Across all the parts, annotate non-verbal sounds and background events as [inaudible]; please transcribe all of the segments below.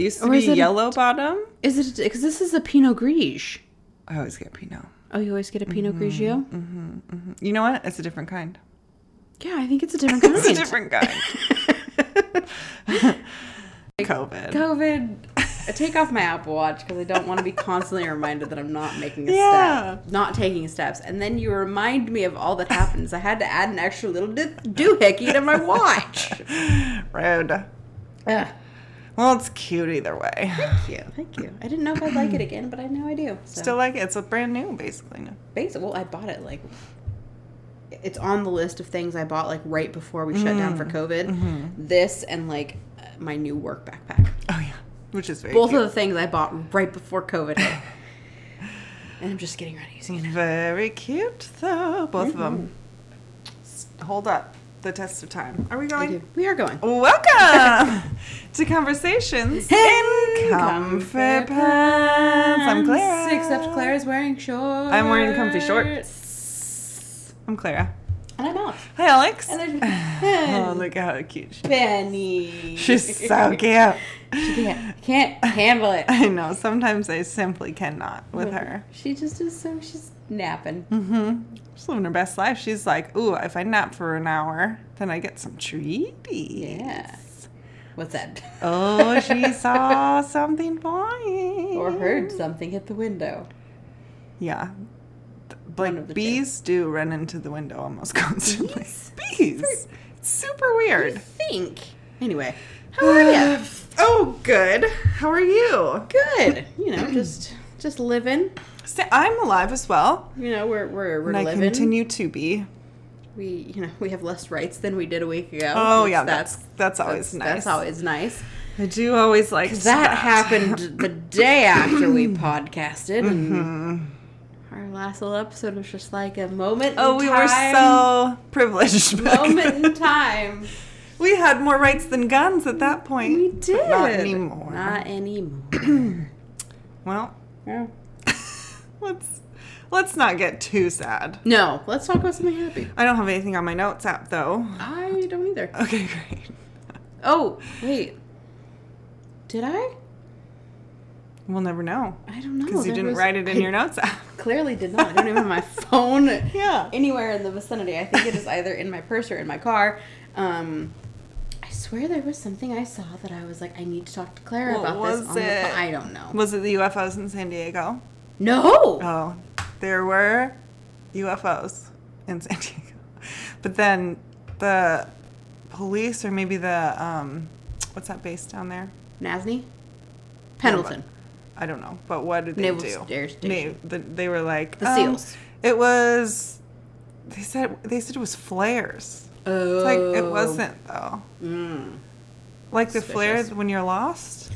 It used to Or be is it a- yellow bottom. Is it because this is a Pinot Gris? I always get Pinot. Oh, you always get a Pinot Mm-hmm. Grigio. You know what? It's a different kind. Yeah, I think it's a [laughs] different kind. It's a different kind. COVID. COVID. I take off my Apple Watch because I don't want to be constantly reminded that I'm not making a Yeah. step, not taking steps. And then you remind me of all that happens. I had to add an extra little do- doohickey to my watch. [laughs] Rude. Ugh. Well, it's cute either way. Thank you, [laughs] thank you. I didn't know if I'd like it again, but I know I do. So. Still like it. It's a brand new, basically. No. Basic. Well, I bought it like it's on the list of things I bought like right before we shut down for Mm. COVID. Mm-hmm. This and like uh, my new work backpack. Oh yeah, which is very Both cute. of the things I bought right before COVID [laughs] and I'm just getting ready using it. Very cute though. Both of them. Mm-hmm. Hold up the test of time. Are we going? We are going. Welcome [laughs] to Conversations in Comfort Pants. I'm Clara. Except Claire's wearing shorts. I'm wearing comfy shorts. I'm Clara. And I'm out. Hi, Alex. And there's [sighs] Oh, look at how cute she Penny. She's so [laughs] cute. She can't, can't handle it. [laughs] I know. Sometimes I simply cannot with her. She just is so, she's napping. Mm-hmm. She's living her best life. She's like, ooh, if I nap for an hour, then I get some treaties. Yeah. What's that? Oh, she [laughs] saw something flying. or heard something hit the window. Yeah. Like bees do run into the window almost [laughs] constantly. Bees? Bees. Super weird. Think. Anyway, how are you? [sighs] Oh, good. How are you? Good. You know, just just living. I'm alive as well. You know, we're we're, we're And I continue to be. We you know we have less rights than we did a week ago. Oh, yeah, that's that's always that's, nice. That's always nice. I do always like That happened the day after we [laughs] podcasted, Mm-hmm. our last little episode was just like a moment. Oh, we time, were so privileged. moment in [laughs] time. We had more rights than guns at that point. We but did Not anymore. Not anymore. [clears throat] Well, Yeah. Let's let's not get too sad. No, let's talk about something happy. I don't have anything on my notes app though. I don't either. Okay, great. [laughs] Oh, wait. Did I? We'll never know I don't know. because you There didn't was- write it in I your notes app. [laughs] Clearly did not. I don't even have my [laughs] phone Yeah. anywhere in the vicinity. I think it is either in my purse or in my car. Um, I swear there was something I saw that I was like, I need to talk to Claire What about this. was the it? phone. I don't know. Was it the UFOs in San Diego? No. Oh, there were UFOs in San Diego, [laughs] but then the police or maybe the um, what's that base down there? Nasney. Pendleton. I don't know, but what did they Naval do? Air Station. They, the, they were like The um, SEALs. It was. They said they said it was flares. Oh. It's like it wasn't though. Mm. Like the Suspicious. flares when you're lost.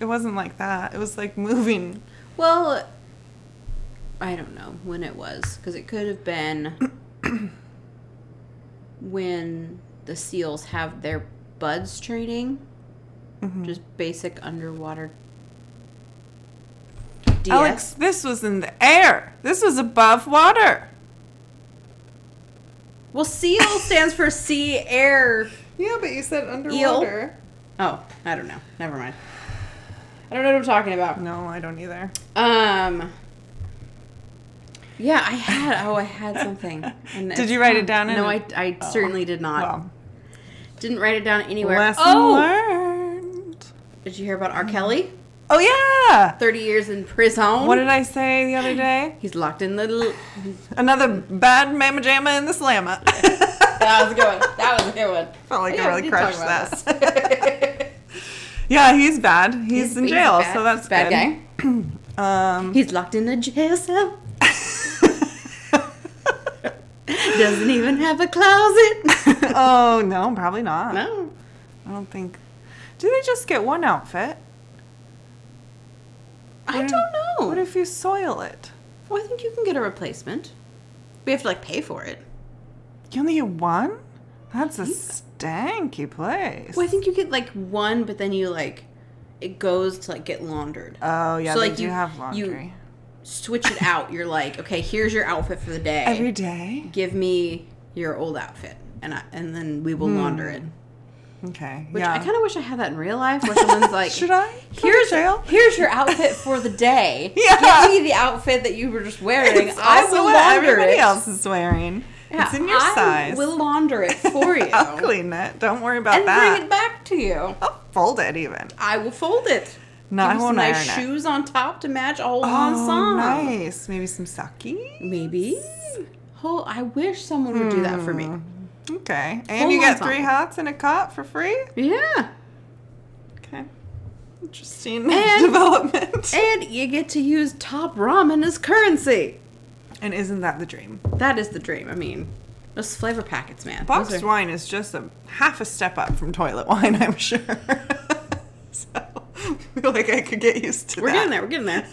It wasn't like that. It was like moving. Well, I don't know when it was because it could have been when the seals have their BUD/S training, Mm-hmm. just basic underwater. DS. Alex, this was in the air. This was above water. Well, SEAL [laughs] stands for sea air. Yeah, but you said underwater. Oh, I don't know. Never mind. I don't know what I'm talking about. No, I don't either. Um. Yeah, I had. Oh, I had something. Did you write it down No, I, I certainly did not. Well, Didn't write it down anywhere. lesson oh, learned. did you hear about R. Kelly? Oh yeah. 30 years in prison. What did I say the other day? [gasps] He's locked in the. l- Another bad mamma jamma in the slamma. [laughs] That was a good one. That was a good one. Felt like Yeah, I really crushed that. this. [laughs] yeah, he's bad. He's, in jail, so that's bad good. guy. [clears throat] Um, He's locked in a jail cell. [laughs] Doesn't even have a closet. [laughs] oh no, probably not. no. I don't think. Do they just get one outfit? I What don't if- know. What if you soil it? Well, I think you can get a replacement. We have to like pay for it. You only get one? That's a stanky place. Well, I think you get like one, but then you like it goes to like get laundered. Oh yeah, So, they like, do you- have you- laundry Switch it out. You're like, okay, here's your outfit for the day. every day. Give me your old outfit, and I, and then we will hmm. launder it. Okay. Which yeah. I kind of wish I had that in real life, where someone's [laughs] like, Should I? Here's here's your outfit for the day. Yeah. [laughs] Give me the outfit that you were just wearing. It's I will what launder everybody it. else is wearing. Yeah, it's in your size. I size. will launder it for [laughs] you I'll clean it. Don't worry about and that. And bring it back to you. I'll fold it even. I will fold it. No, Give I some nice iron it. shoes on top to match a whole Oh, ensemble. nice. Maybe some sake. Maybe. Oh, I wish someone would do that for me. Hmm. Okay. And Whole you get ensemble. three hats and a cot for free? Yeah. Okay. Interesting [laughs] And- development. And you get to use top ramen as currency. And isn't that the dream? That is the dream. I mean, those flavor packets, man. Boxed are- wine is just a half a step up from toilet [laughs] wine, I'm sure. Feel [laughs] like I could get used to We're that. getting there. We're getting there. [laughs]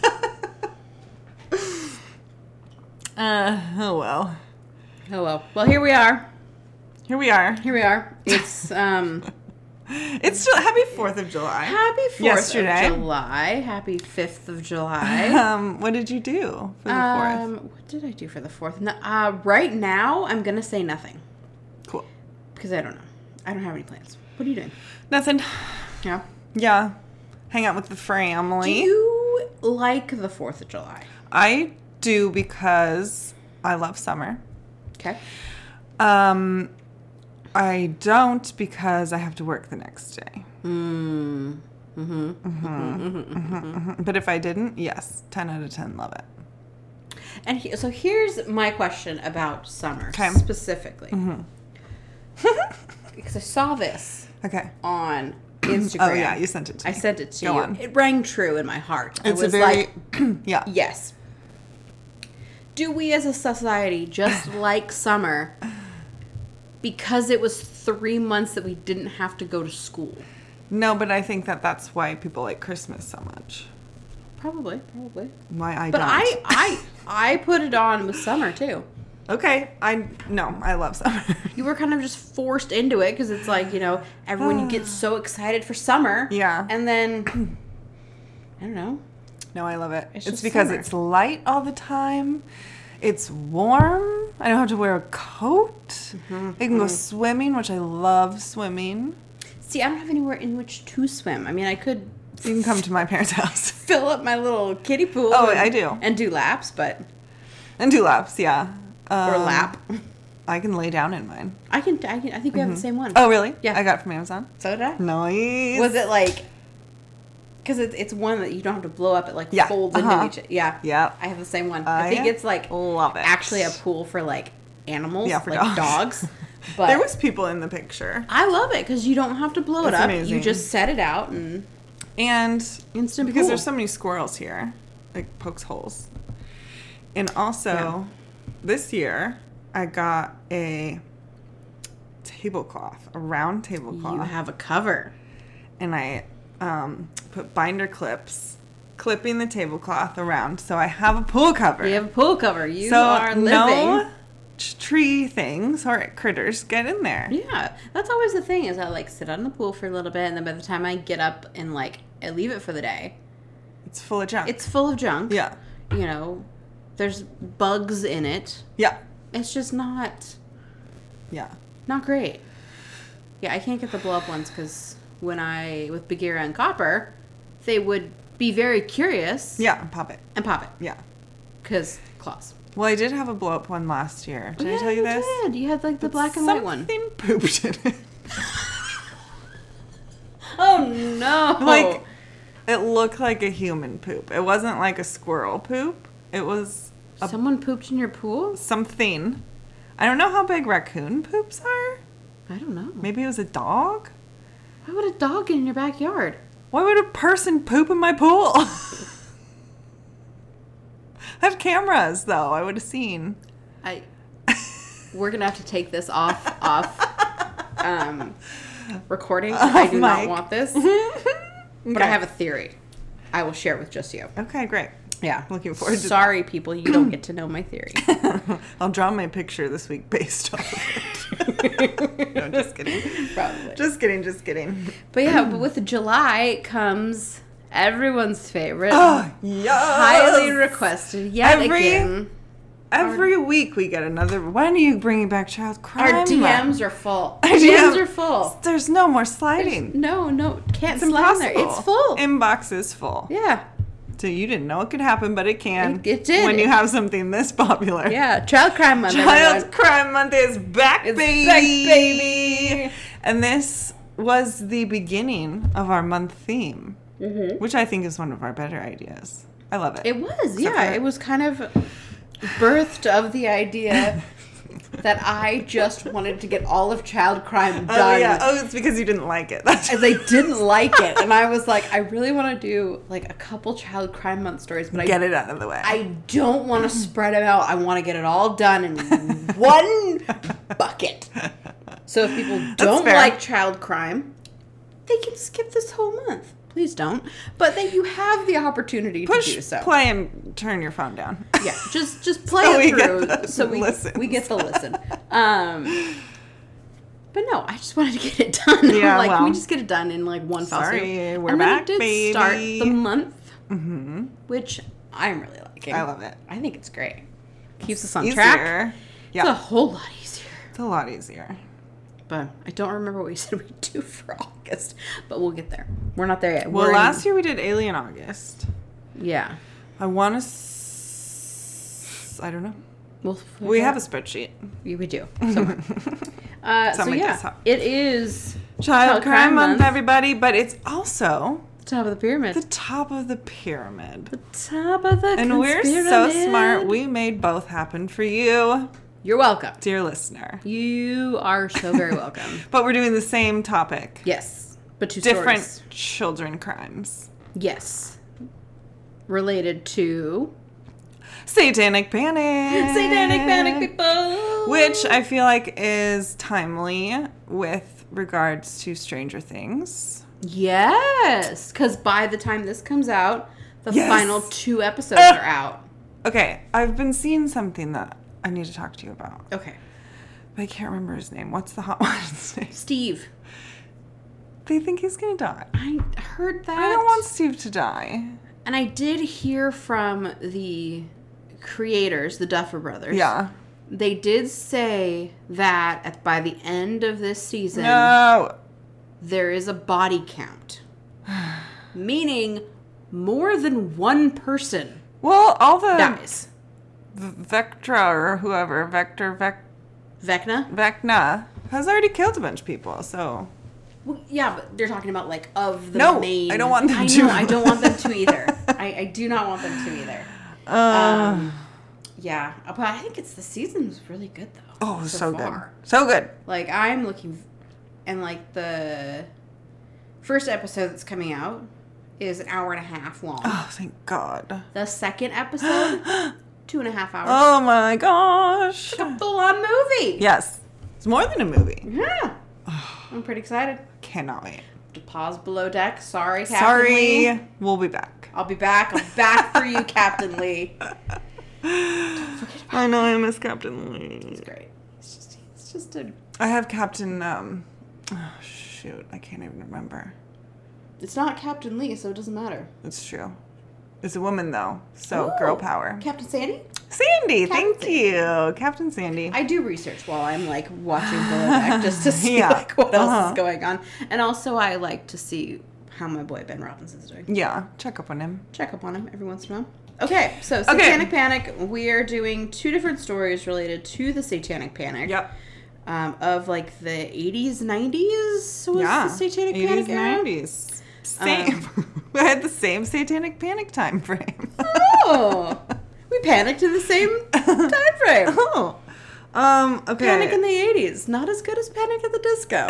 Uh, oh well. Oh well. Well, here we are. Here we are. Here we are. [laughs] It's um It's still happy Fourth of July. happy Fourth Yesterday. of July. Happy Fifth of July. Um, what did you do for the Fourth? um, what did I do for the fourth? No, uh, right now, I'm gonna say nothing? Cool. because I don't know. I don't have any plans. What are you doing? Nothing. Yeah. Yeah. Hang out with the family. Do you like the Fourth of July? I do because I love summer. Okay. Um, I don't because I have to work the next day. Mm. Mm-hmm. Mm-hmm. But if I didn't, yes, 10 out of 10 love it. And he, so here's my question about summer 'Kay. specifically, [laughs] [laughs] because I saw this Okay. on Instagram. Oh, yeah, you sent it to I me. sent it to Go you. on. It rang true in my heart. I It's a was very, like, [clears throat] yeah. [clears throat] yes. Do we as a society just [laughs] like summer because it was three months that we didn't have to go to school? No, but I think that that's why people like Christmas so much. Probably, probably. Why I But don't. I, I, I put it on with summer too. Okay, I no, I love summer. You were kind of just forced into it because it's like you know everyone you get so excited for summer. Yeah. And then I don't know. no, I love it. It's It's, because summer. it's light all the time. It's warm. I don't have to wear a coat. Mm-hmm, I can go swimming, which I love swimming. See, I don't have anywhere in which to swim. I mean, I could You can come to my [laughs] parents' house fill up my little kiddie pool. Oh, and, I do. and do laps, but and do laps. Yeah. Or Um, lap. [laughs] I can lay down in mine. I can. I can. I think we have the same one. Oh, really? Yeah. I got it from Amazon. so did I. Nice. Was it like? Because it's it's one that you don't have to blow up. It like Yeah, folds uh-huh. into each. Yeah. Yeah. I have the same one. I I think it's like love it. actually a pool for like animals, Yeah, for like dogs. dogs. [laughs] But There was people in the picture, I love it because you don't have to blow it It's up. amazing. You just set it out and and instant because pool. there's so many squirrels here, like pokes holes. And also, Yeah. This year I got a tablecloth, a round tablecloth, you have a cover. and I um, put binder clips, clipping the tablecloth around, so I have a pool cover. You have a pool cover. You so are living. no tree things or critters get in there. Yeah, that's always the thing. Is I like sit out in the pool for a little bit, and then by the time I get up and like I leave it for the day, It's full of junk. it's full of junk. yeah, You know, there's bugs in it. yeah, It's just not yeah. not great. Yeah, I can't get the blow up ones because when I with Bagheera and Copper, they would be very curious. Yeah, and pop it. and pop it Yeah. because claws. Well, I did have a blow up one last year. Did Oh, I tell you this? Did. You had like the black and white one. Something pooped in it. [laughs] Oh no! like, it looked like a human poop. It wasn't like a squirrel poop. It was a, someone pooped in your pool. something. I don't know how big raccoon poops are. I don't know. Maybe it was a dog. Why would a dog get in your backyard? Why would a person poop in my pool? [laughs] I have cameras, though. I would have seen. I. We're gonna have to take this off off um, recording. I do not want this, [laughs] but I have a theory. I will share it with just you. Okay, great. Yeah. Looking forward to Sorry, people, you don't get to know my theory. [coughs] I'll draw my picture this week based off of it. [laughs] no, just kidding. Probably. Just kidding, just kidding. But yeah, but with July comes everyone's favorite, Oh, yes. highly requested yet Every- again. Every week we get another. When are you bringing back child crime? Our DMs are full. Our DMs DM are full. There's no more sliding. No, no, can't It's slide in impossible. there. It's full. Inbox is full. yeah. So you didn't know it could happen, but it can. It- it did. When you have something this popular. Yeah. Child crime month. Child everyone. Crime Month is back, It's baby. back, baby. And this was the beginning of our month theme, Mm-hmm. which I think is one of our better ideas. I love it. It was, Except yeah. It was kind of birthed of the idea [laughs] that I just wanted to get all of child crime done. Oh yeah. Oh, it's because you didn't like it. That's As I didn't like it, and I [laughs] was like, I really want to do like a couple child crime month stories, but I get it out of the way. I don't want [clears throat] to spread them out. I want to get it all done in one bucket. So if people don't like child crime, they can skip this whole month. Please don't. But that you have the opportunity Push to do so. play and turn your phone down. Yeah, [laughs] just just play So it through so we listens. we get the listen. Um but no, I just wanted to get it done. [laughs] Yeah, like, can well. we just get it done in like one fell Sorry, we're and back, it did start the month, Mm-hmm. which I'm really liking. I love it. I think it's great. Keeps us on track. Yeah, It's a whole lot easier. It's a lot easier. But I don't remember what we [laughs] said we'd do for August. But we'll get there. We're not there yet. Well, We're in- last year we did Alien August. Yeah. I want to. S- I don't know. We'll We have a spreadsheet. We we do. [laughs] Somewhere. uh, so yeah, it is Child, Crime, Crime Month, Month. everybody, but it's also the top of the pyramid. the top of the pyramid. The top of the And we're so smart, we made both happen for you, You're welcome. dear listener. You are so very [laughs] welcome. But we're doing the same topic. yes, but two Different stories. children crimes. Yes, related to Satanic Panic. satanic panic people, Which I feel like is timely with regards to Stranger Things. yes, because by the time this comes out, the Yes. final two episodes Ah. are out. Okay, I've been seeing something that I need to talk to you about. Okay, But I can't remember his name. What's the hot [laughs] one's name? Steve, They think he's gonna die. I heard that. I don't want Steve to die. And I did hear from the creators, the Duffer Brothers. Yeah. They did say that at, by the end of this season, No. there is a body count. [sighs] Meaning more than one person Well, all the dies. Vectra or whoever, Vector, Vec, Vecna? Vecna, has already killed a bunch of people. So Well, yeah, but they're talking about like of the No, main. I don't want them I to. know, I don't want them to either. I, I do not want them to either. [laughs] uh, Um, yeah, but I think it's the season was really good though. oh, so, far. good, so good. Like I'm looking, and like the first episode that's coming out is an hour and a half long. Oh, thank God. The second episode, [gasps] [gasps] two and a half hours. Oh my gosh. a full on movie. Yes, it's more than a movie. Yeah. [sighs] I'm pretty excited. Cannot wait. To pause below deck. Sorry, Captain Sorry, Lee. we'll be back. I'll be back. I'm back for you, [laughs] Captain Lee. I know I miss Captain Lee. He's great. He's just, it's just a. I have Captain. Um, oh shoot, I can't even remember. It's not Captain Lee, so it doesn't matter. It's true. It's a woman though, so girl Oh, power. Captain Sandy. Sandy, thank Captain you, Captain Sandy. I do research while I'm like watching Below [laughs] just to see Yeah. like what else Uh-huh. is going on, and also I like to see how my boy Ben Robinson's doing. yeah, check up on him. Check up on him every once in a while. Okay, so Satanic Panic. We are doing two different stories related to the Satanic Panic. Yep. Um, of like the 80s, 90s was yeah. the Satanic 80s, Panic era. 90s. Same. [laughs] we had the same satanic panic time frame. Oh, [laughs] we panicked in the same time frame. [laughs] oh. Um. Okay. Panic in the 80s, not as good as Panic at the Disco.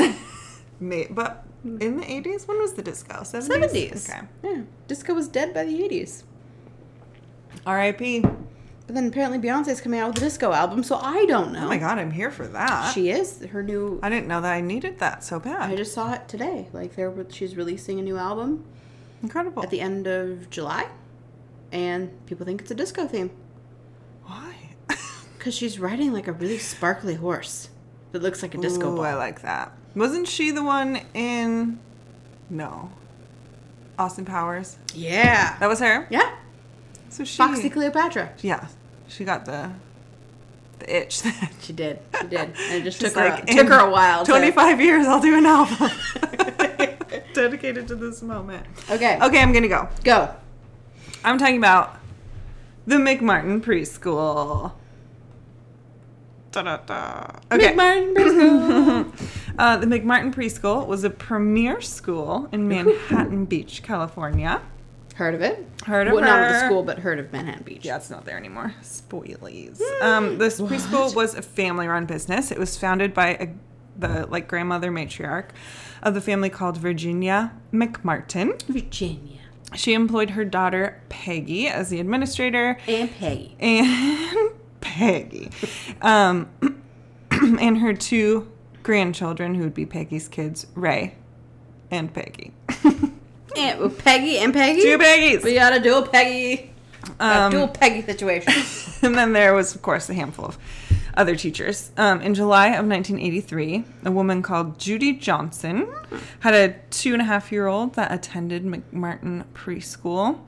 May- but in the 80s, when was the disco? 70s. 70s. Okay. Yeah, disco was dead by the 80s. R.I.P. But then apparently Beyonce's coming out with a disco album, so I don't know. Oh my God, I'm here for that. She is her new. I didn't know that I needed that so bad. I just saw it today. Like there, she's releasing a new album Incredible. at the end of July, and people think it's a disco theme Why? [laughs] because she's riding like a really sparkly horse that looks like a disco Ooh, ball. I like that. Wasn't she the one in? No. Austin Powers. yeah, That was her. yeah. So she. Foxy Cleopatra. Yeah, she got the the itch. Then. She did. She did. And it just, Just took her like, took her a in while. to- 25 years, I'll do an album [laughs] dedicated to this moment. Okay. Okay, I'm gonna go. Go. I'm talking about the McMartin Preschool. Da-da-da. Okay. McMartin [laughs] Preschool. Uh, the McMartin Preschool was a premier school in [laughs] Manhattan Beach, California. Heard of it? Heard of well, not of the school, but heard of Manhattan Beach. Yeah, it's not there anymore. Spoilies. Um, this preschool was a family-run business. It was founded by a, the like grandmother matriarch of the family called Virginia McMartin. Virginia. She employed her daughter Peggy as the administrator And Peggy. and [laughs] Peggy, um, [clears throat] and her two grandchildren, who would be Peggy's kids, Ray and Peggy. [laughs] And Peggy and Peggy. two Peggy's. We got a dual Peggy. Um, a dual Peggy situation. [laughs] and then there was, of course, a handful of other teachers. Um, in July of 1983, a woman called Judy Johnson had a two and a half year old that attended McMartin Preschool.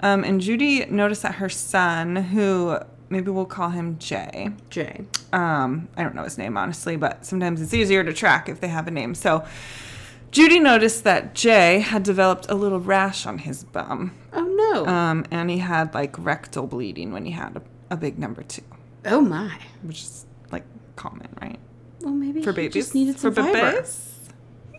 Um, and Judy noticed that her son, who maybe we'll call him Jay, Jay. um, I don't know his name honestly, but sometimes it's easier to track if they have a name. So Judy noticed that Jay had developed a little rash on his bum, Oh no. um, and he had like rectal bleeding when he had a, a big number two, oh my. which is like common, right? Well, maybe For he babies, just needed some for fiber. bebes.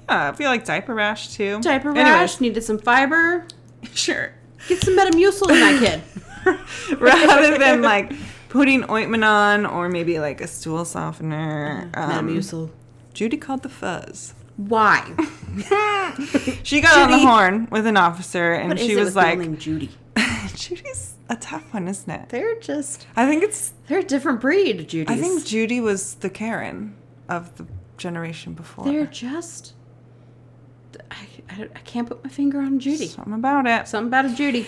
Yeah, I feel like diaper rash too. Diaper Anyway, rash needed some fiber. [laughs] sure. Get some Metamucil in that kid. [laughs] Rather than like putting ointment on or maybe like a stool softener. Um, Metamucil. Judy called the fuzz. Why? [laughs] She got on the horn with an officer and What she was like, Judy? [laughs] Judy's a tough one, isn't it? They're just I think it's, they're a different breed, Judy. I think Judy was the Karen of the generation before. they're just. I, I, I can't put my finger on Judy. Something about it. Something about a Judy.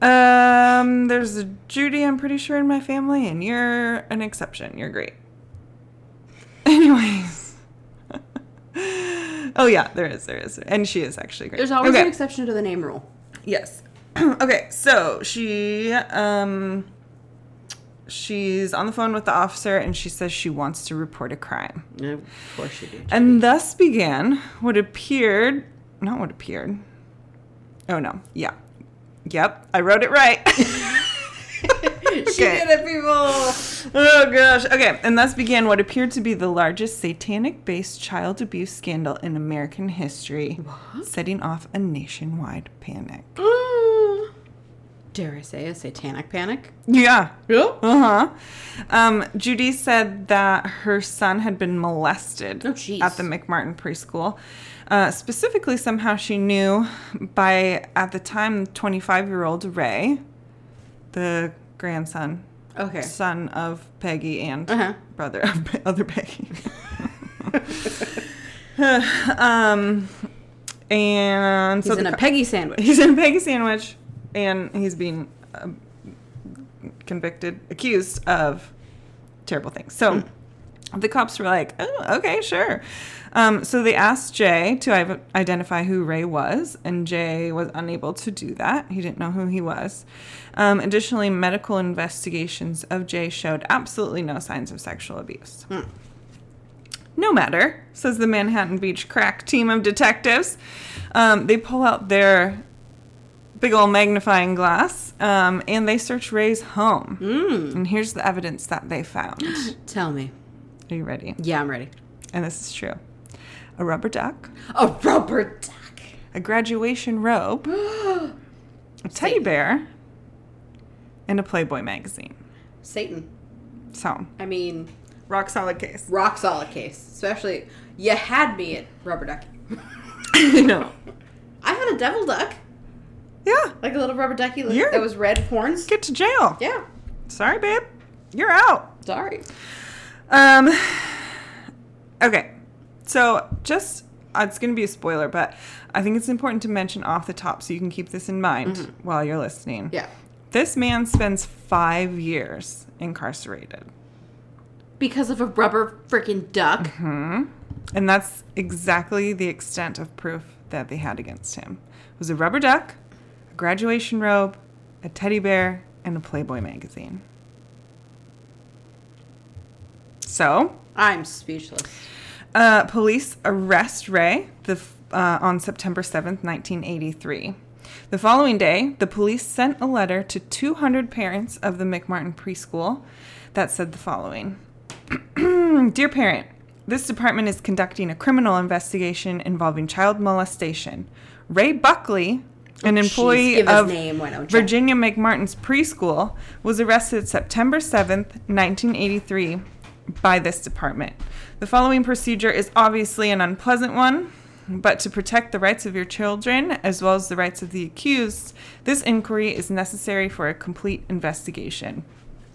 Um, there's a Judy, I'm pretty sure, in my family, and you're an exception. You're great. Anyways. Oh, yeah, there is, there is. And she is actually great. There's always okay. an exception to the name rule. Yes. [clears throat] okay, so she um she's on the phone with the officer and she says she wants to report a crime. No, of course you do. And thus began what appeared not what appeared. Oh no. Yeah. Yep, I wrote it right. [laughs] [laughs] [laughs] She did it, people. Oh gosh. Okay, and thus began what appeared to be the largest satanic-based child abuse scandal in American history, setting off a nationwide panic. [gasps] Dare I say a satanic panic? Yeah. Yeah. Uh huh. Um, Judy said that her son had been molested Oh, at the McMartin preschool. Uh, specifically, somehow she knew by, at the time, 25 year old Ray, the grandson, Okay. son of Peggy and Uh-huh. brother of Pe- other Peggy. [laughs] [sighs] um, and He's so in a Peggy sandwich. He's in a Peggy sandwich, and he's being um, convicted, accused of terrible things. So the cops were like, "Oh, okay, sure." Um, so they asked Jay to identify who Ray was, and Jay was unable to do that. He didn't know who he was. Um, additionally, medical investigations of Jay showed absolutely no signs of sexual abuse. No matter, says the Manhattan Beach crack team of detectives. Um, they pull out their big old magnifying glass um, and they search Ray's home. Mm. And here's the evidence that they found. [gasps] Tell me. Are you ready? Yeah, I'm ready. And this is true a rubber duck, A rubber duck. a graduation robe, [gasps] a teddy Satan. bear, and a Playboy magazine. Satan. So, I mean, rock solid case. rock solid case. Especially, you had me at rubber duck. [laughs] no. I had a devil duck, Yeah, like a little rubber ducky like, that was red horns. get to jail. Yeah. Sorry, babe. You're out. Sorry. Um. Okay, so just uh, it's going to be a spoiler, but I think it's important to mention off the top so you can keep this in mind while you're listening. Yeah. This man spends five years incarcerated, Because of a rubber freaking duck. and that's exactly the extent of proof that they had against him. It was a rubber duck, a graduation robe, a teddy bear, and a Playboy magazine. So, I'm speechless. Uh, police arrest Ray the, uh, on September 7th, 1983. The following day, the police sent a letter to 200 parents of the McMartin preschool that said the following [clears throat] Dear parent, this department is conducting a criminal investigation involving child molestation. Ray Buckley, an employee of name, why don't you? Virginia McMartin's preschool, was arrested September 7th, 1983, by this department. The following procedure is obviously an unpleasant one, but to protect the rights of your children as well as the rights of the accused, this inquiry is necessary for a complete investigation.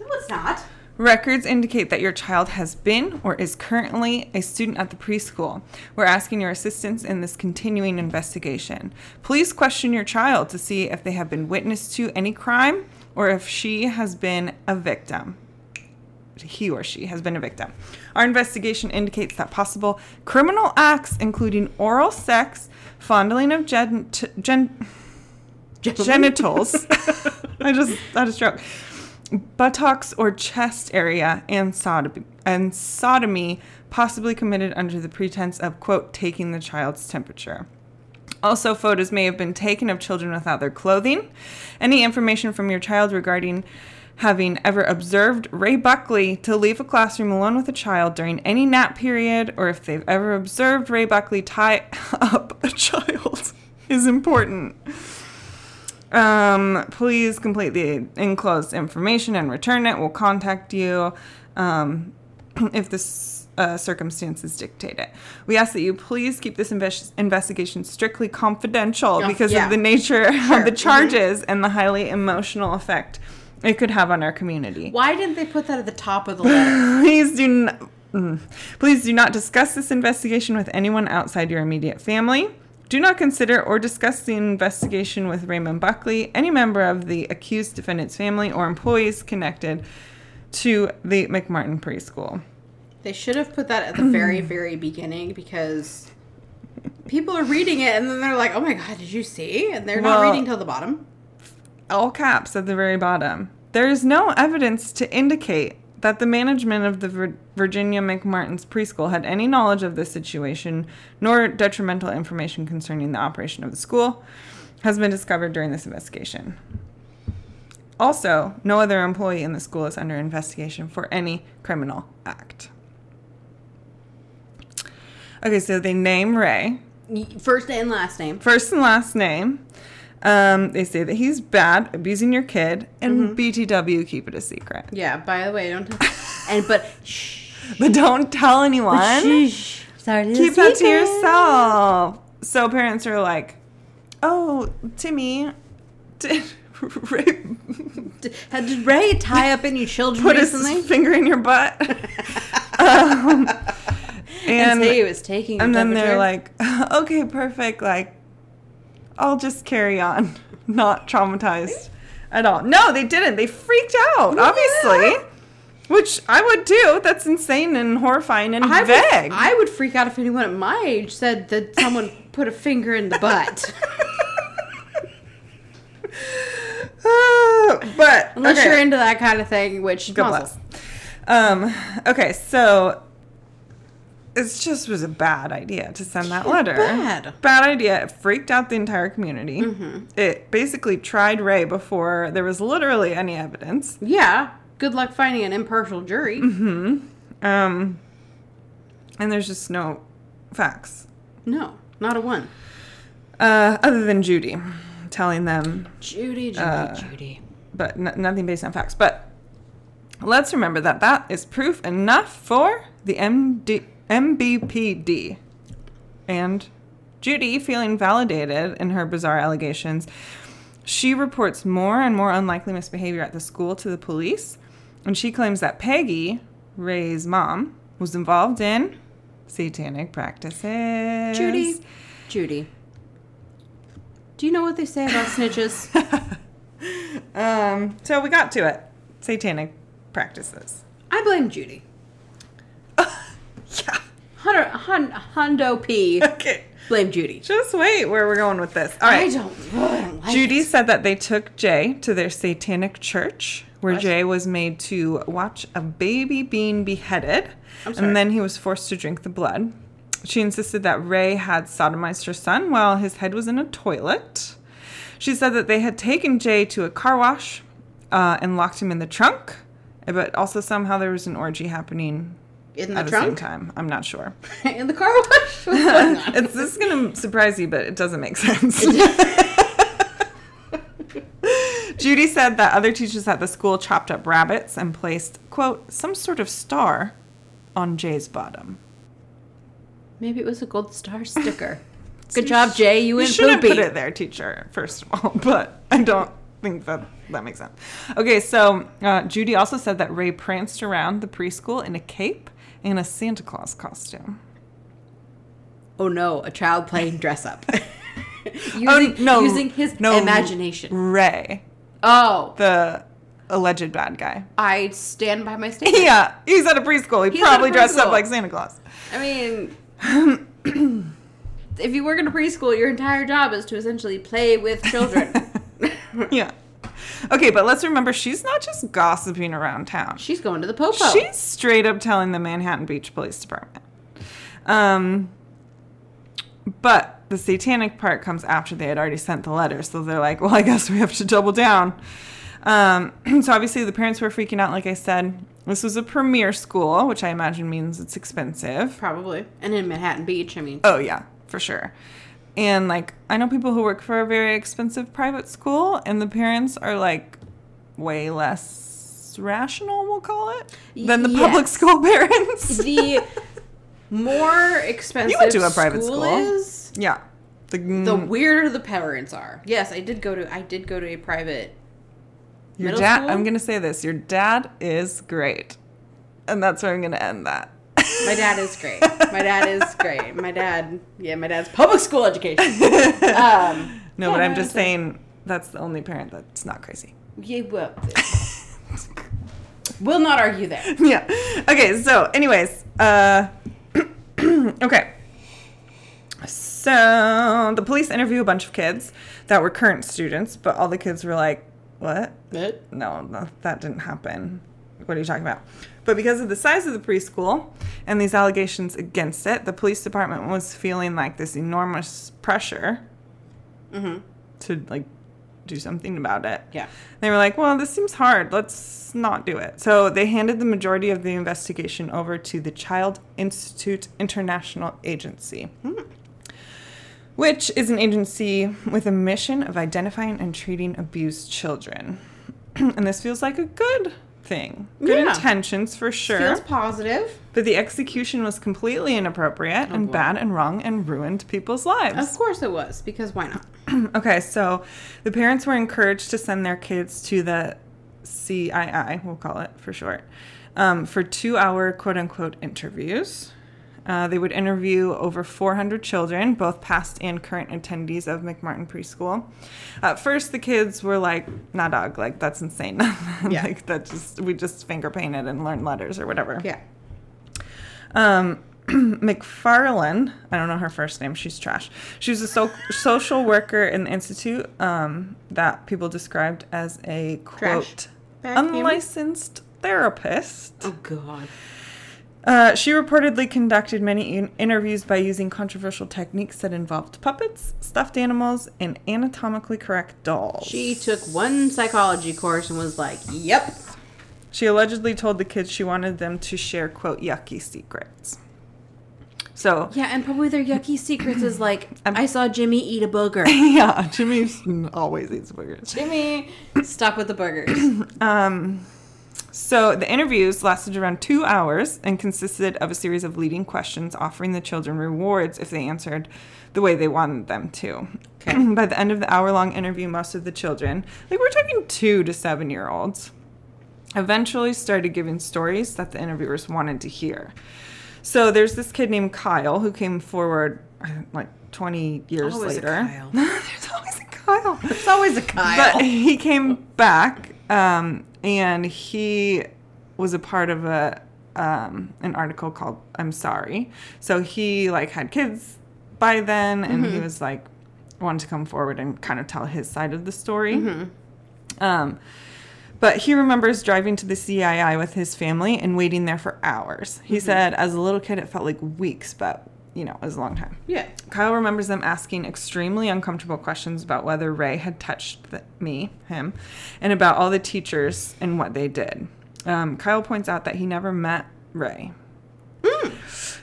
No, it's not. Records indicate that your child has been or is currently a student at the preschool. We're asking your assistance in this continuing investigation. Please question your child to see if they have been witness to any crime or if she has been a victim. He or she has been a victim. Our investigation indicates that possible criminal acts, including oral sex, fondling of gen- t- gen- genitals. [laughs] [laughs] I just had a stroke. Buttocks or chest area and sodomy, and sodomy possibly committed under the pretense of quote taking the child's temperature. Also, photos may have been taken of children without their clothing. Any information from your child regarding having ever observed Ray Buckley to leave a classroom alone with a child during any nap period, or if they've ever observed Ray Buckley tie [laughs] up a child, [laughs] is important. Um, please complete the enclosed information and return it. We'll contact you um, [clears throat] if this uh, circumstances dictate it. We ask that you please keep this inves- investigation strictly confidential because yeah. of the nature Sure, of the mhm. charges and the highly emotional effect it could have on our community. Why didn't they put that at the top of the letter? [laughs] Please do not. Mm, please do not discuss this investigation with anyone outside your immediate family. Do not consider or discuss the investigation with Raymond Buckley, any member of the accused defendant's family, or employees connected to the McMartin preschool. They should have put that at the very, [clears throat] very beginning because people are reading it and then they're like, "Oh my god, did you see?" And they're not reading till the bottom. All caps at the very bottom. There is no evidence to indicate that the management of the Vir- Virginia McMartin's preschool had any knowledge of this situation, nor detrimental information concerning the operation of the school has been discovered during this investigation. Also, no other employee in the school is under investigation for any criminal act. Okay, so they name Ray, First and last name. first and last name. Um, they say that he's bad, abusing your kid, and BTW keep it a secret. Yeah. By the way, don't. Tell, and but [laughs] shh. But don't tell anyone. Shh. Sorry. Keep that to yourself. So parents are like, "Oh, Timmy, [laughs] did Ray Did Ray tie up any children put his recently? finger in your butt?" [laughs] um, and and say he was taking. and then they're temperature? like, "Okay, perfect. Like, I'll just carry on, [laughs] not traumatized at all." No, they didn't. They freaked out, obviously. Which I would too. That's insane and horrifying and I vague. would, I would freak out if anyone at my age said that someone [laughs] put a finger in the butt. [laughs] but Unless okay. you're into that kind of thing, which God bless. Um, okay, so it just was a bad idea to send that letter. bad. Bad idea. It freaked out the entire community. Mm-hmm. It basically tried Ray before there was literally any evidence. Yeah. Good luck finding an impartial jury. Mm-hmm. Um, and there's just no facts. No, not a one. Uh, other than Judy telling them Judy, Judy, Uh, Judy. but n- nothing based on facts. But let's remember that that is proof enough for the MD- MBPD. And Judy, feeling validated in her bizarre allegations, she reports more and more unlikely misbehavior at the school to the police. And she claims that Peggy, Ray's mom, was involved in satanic practices. Judy, Judy. Do you know what they say about [laughs] snitches? Um, so we got to it. Satanic practices. I blame Judy. Yeah. Hunter, hun, Hundo P. Okay. Blame Judy. Just wait where we're going with this. All I don't, I don't like Judy it. said that they took Jay to their satanic church where What? Jay was made to watch a baby being beheaded, and then he was forced to drink the blood. She insisted that Ray had sodomized her son while his head was in a toilet. She said that they had taken Jay to a car wash uh, and locked him in the trunk, but also somehow there was an orgy happening In the at the same time. I'm not sure. [laughs] In the car wash? [laughs] Going it's this is gonna surprise you, but it doesn't make sense. [laughs] Judy said that other teachers at the school chopped up rabbits and placed, quote, some sort of star on Jay's bottom. Maybe it was a gold star sticker. Good job, Jay. You You went should have put it there, teacher, first of all, but I don't think that that makes sense. Okay, so uh, Judy also said that Ray pranced around the preschool in a cape and a Santa Claus costume. Oh no, a child playing [laughs] dress up. [laughs] using, oh, no. using his no, imagination. Ray, Oh, the alleged bad guy. I stand by my [laughs] statement. Yeah, he's at a preschool. He He's probably dressed up like Santa Claus. I mean, [clears throat] if you work in a preschool, your entire job is to essentially play with children. Yeah. Okay, but let's remember she's not just gossiping around town. She's going to the popo. She's straight up telling the Manhattan Beach Police Department. Um, but the satanic part comes after they had already sent the letter, so they're like, "Well, I guess we have to double down." Um, [clears throat] so obviously the parents were freaking out. Like I said, this was a premier school, which I imagine means it's expensive. Probably. And in Manhattan Beach, I mean. Oh yeah, for sure. And like I know people who work for a very expensive private school and the parents are like way less rational, we'll call it, than the public school [laughs] parents. the more expensive you went to a private school. is, yeah. The, the mm. weirder the parents are. Yes, I did go to I did go to a private your dad school? I'm gonna say this, your dad is great. And that's where I'm gonna end that. My dad is great. My dad is great. My dad, yeah, my dad's public school education. Um, No, yeah, but I'm just saying that's the only parent that's not crazy. Yeah, well, we'll not argue there. [laughs] yeah. Okay, so anyways, uh [clears throat] okay. So the police interview a bunch of kids that were current students, but all the kids were like, "What? No, no that didn't happen. What are you talking about?" But because of the size of the preschool and these allegations against it, the police department was feeling like this enormous pressure Mm-hmm. to like do something about it. Yeah. They were like, well, this seems hard. Let's not do it. So they handed the majority of the investigation over to the Child Institute International Agency, which is an agency with a mission of identifying and treating abused children. [clears throat] and this feels like a good thing. Good Yeah. intentions for sure. Feels positive. but the execution was completely inappropriate and boy. bad and wrong and ruined people's lives. Of course it was, because why not? [clears throat] Okay, so the parents were encouraged to send their kids to the CII, we'll call it for short, um, for two hour quote unquote interviews. Uh, they would interview over 400 children, both past and current attendees of McMartin Preschool. At first, the kids were like, "Nah, dog, like that's insane. [laughs] Yeah. like that just we just finger painted and learned letters or whatever." Yeah. Um, [clears throat] MacFarlane, I don't know her first name. She's trash. She was a so- [laughs] social worker in the institute um, that people described as a quote unlicensed therapist. Oh God. Uh, she reportedly conducted many in- interviews by using controversial techniques that involved puppets, stuffed animals, and anatomically correct dolls. She took one psychology course and was like, "Yep." She allegedly told the kids she wanted them to share quote yucky secrets. So Yeah, and probably their yucky secrets is like, I'm- I saw Jimmy eat a booger. [laughs] yeah, Jimmy [laughs] always eats boogers. Jimmy, stop with the burgers. [clears throat] Um, so the interviews lasted around two hours and consisted of a series of leading questions offering the children rewards if they answered the way they wanted them to. Okay. [clears throat] By the end of the hour long interview, most of the children, like we're talking two to seven year olds, eventually started giving stories that the interviewers wanted to hear. So there's this kid named Kyle who came forward uh, like 20 years Always a later. Kyle. [laughs] there's always a Kyle. It's always a Kyle. But he came back, um, and he was a part of a um, an article called "I'm Sorry." So he like had kids by then, and he was like wanted to come forward and kind of tell his side of the story. Um, But he remembers driving to the CII with his family and waiting there for hours. He said, as a little kid, it felt like weeks, but you know, it was a long time. Yeah. Kyle remembers them asking extremely uncomfortable questions about whether Ray had touched the, me, him, and about all the teachers and what they did. Um, Kyle points out that he never met Ray.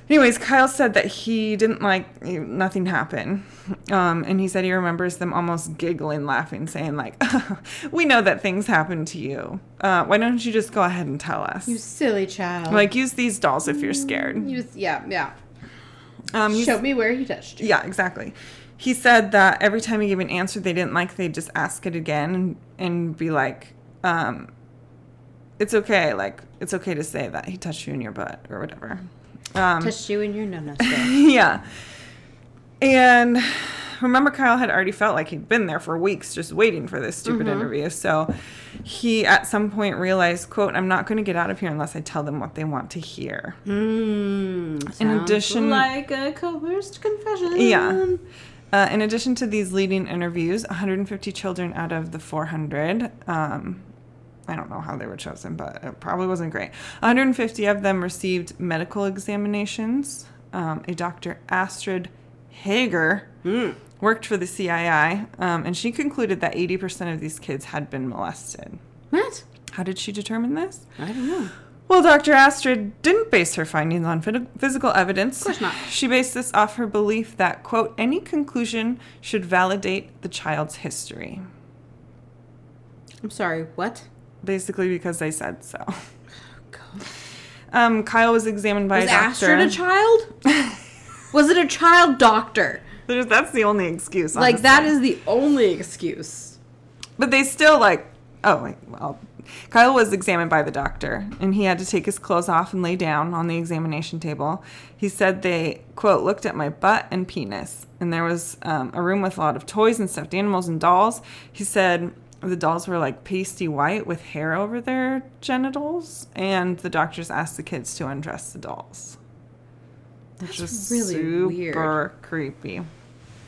Anyways, Kyle said that he didn't like nothing happened, um, and he said he remembers them almost giggling, laughing, saying like, [laughs] "We know that things happen to you. Uh, why don't you just go ahead and tell us? You silly child. like, use these dolls if you're scared." You, yeah, yeah. Um, Show me where he touched you. Yeah, exactly. He said that every time he gave an answer they didn't like, they'd just ask it again and, and be like, um, it's okay. Like, it's okay to say that he touched you in your butt or whatever. Um, Touched you in your no no [laughs] yeah. And remember, Kyle had already felt like he'd been there for weeks just waiting for this stupid interview. So he at some point realized, quote, I'm not going to get out of here unless I tell them what they want to hear. Mm, In addition- like a coerced confession. Yeah. Uh, in addition to these leading interviews, 150 children out of the 400, um, I don't know how they were chosen, but it probably wasn't great. 150 of them received medical examinations. Um, a Dr. Astrid Heger worked for the CII, um, and she concluded that 80% of these kids had been molested. What? How did she determine this? I don't know. Well, Dr. Astrid didn't base her findings on physical evidence. Of course not. She based this off her belief that, quote, any conclusion should validate the child's history. I'm sorry. What? Basically, because they said so. God. Um, Kyle was examined by Was a doctor. Astrid a child? Was it a child doctor? There's- That's the only excuse. Like that is the only excuse. But they still like. Oh, wait, well, Kyle was examined by the doctor, and he had to take his clothes off and lay down on the examination table. He said they quote looked at my butt and penis, and there was um, a room with a lot of toys and stuffed animals and dolls. He said the dolls were like pasty white with hair over their genitals, and the doctors asked the kids to undress the dolls. That's was really super weird. creepy.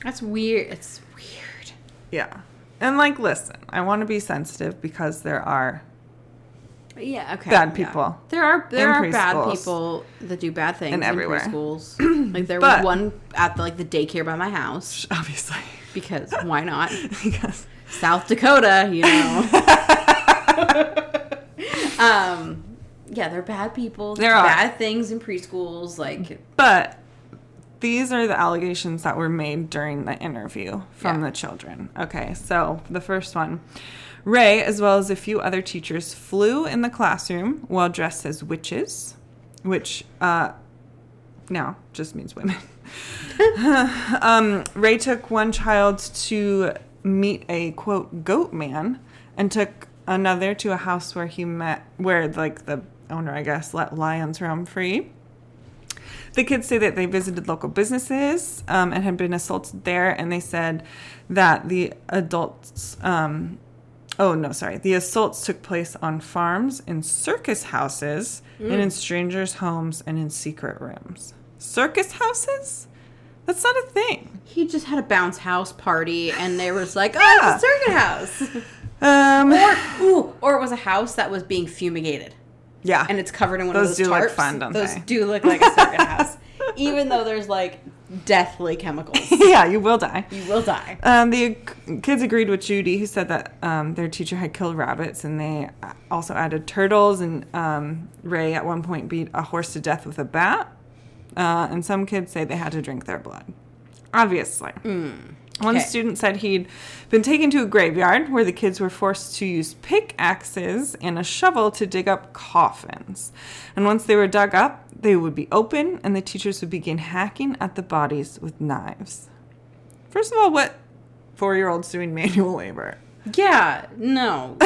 That's weird. It's weird. Yeah. And like, listen, I want to be sensitive because there are Yeah. Okay. Bad yeah. people There are there are bad people that do bad things And in everywhere. preschools. [clears throat] like there But- was one at the, like the daycare by my house obviously because why not? [laughs] because South Dakota, you know. [laughs] um, yeah, they're bad people. There are. bad things in preschools. Like, but these are the allegations that were made during the interview from Yeah. the children. Okay, so the first one. Ray, as well as a few other teachers, flew in the classroom while dressed as witches, which uh, now just means women. [laughs] um, Ray took one child to meet a quote goat man, and took another to a house where he met where like the owner, I guess, let lions roam free. The kids say that they visited local businesses um, and had been assaulted there, and they said that the adults. Um, oh no, sorry. The assaults took place on farms, in circus houses, and in strangers' homes, and in secret rooms. Circus houses? That's not a thing. he just had a bounce house party, and they was like, [laughs] "Oh, Yeah. it's a circuit house," Um, or [laughs] ooh, or it was a house that was being fumigated, yeah, and it's covered in one Those of those do tarps. look fun, don't those they? do look like a circuit [laughs] house, even though there's like deathly chemicals. [laughs] yeah, you will die. You will die. Um, the kids agreed with Judy, who said that um, their teacher had killed rabbits, and they also added turtles. And um, Ray at one point beat a horse to death with a bat. Uh, and some kids say they had to drink their blood. Obviously. One okay. student said he'd been taken to a graveyard where the kids were forced to use pickaxes and a shovel to dig up coffins. And once they were dug up, they would be open, and the teachers would begin hacking at the bodies with knives. First of all, what four year olds doing [laughs] manual labor? Yeah, no. [laughs]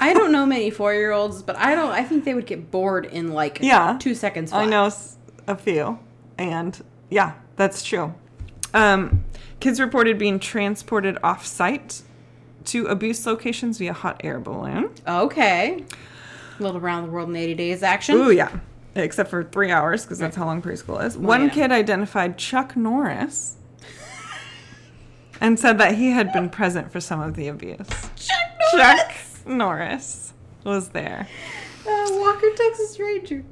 I don't know many four year olds, but I don't. I think they would get bored in like Yeah. two seconds. I know a few, and yeah, that's true. Um, kids reported being transported off site to abuse locations via hot air balloon. Okay. A little around the world in 80 days action. Ooh, yeah. Except for three hours, because that's how long preschool is. One yeah. kid identified Chuck Norris and said that he had been present for some of the abuse. Chuck Chuck Norris. was there. Uh, Walker Texas Ranger.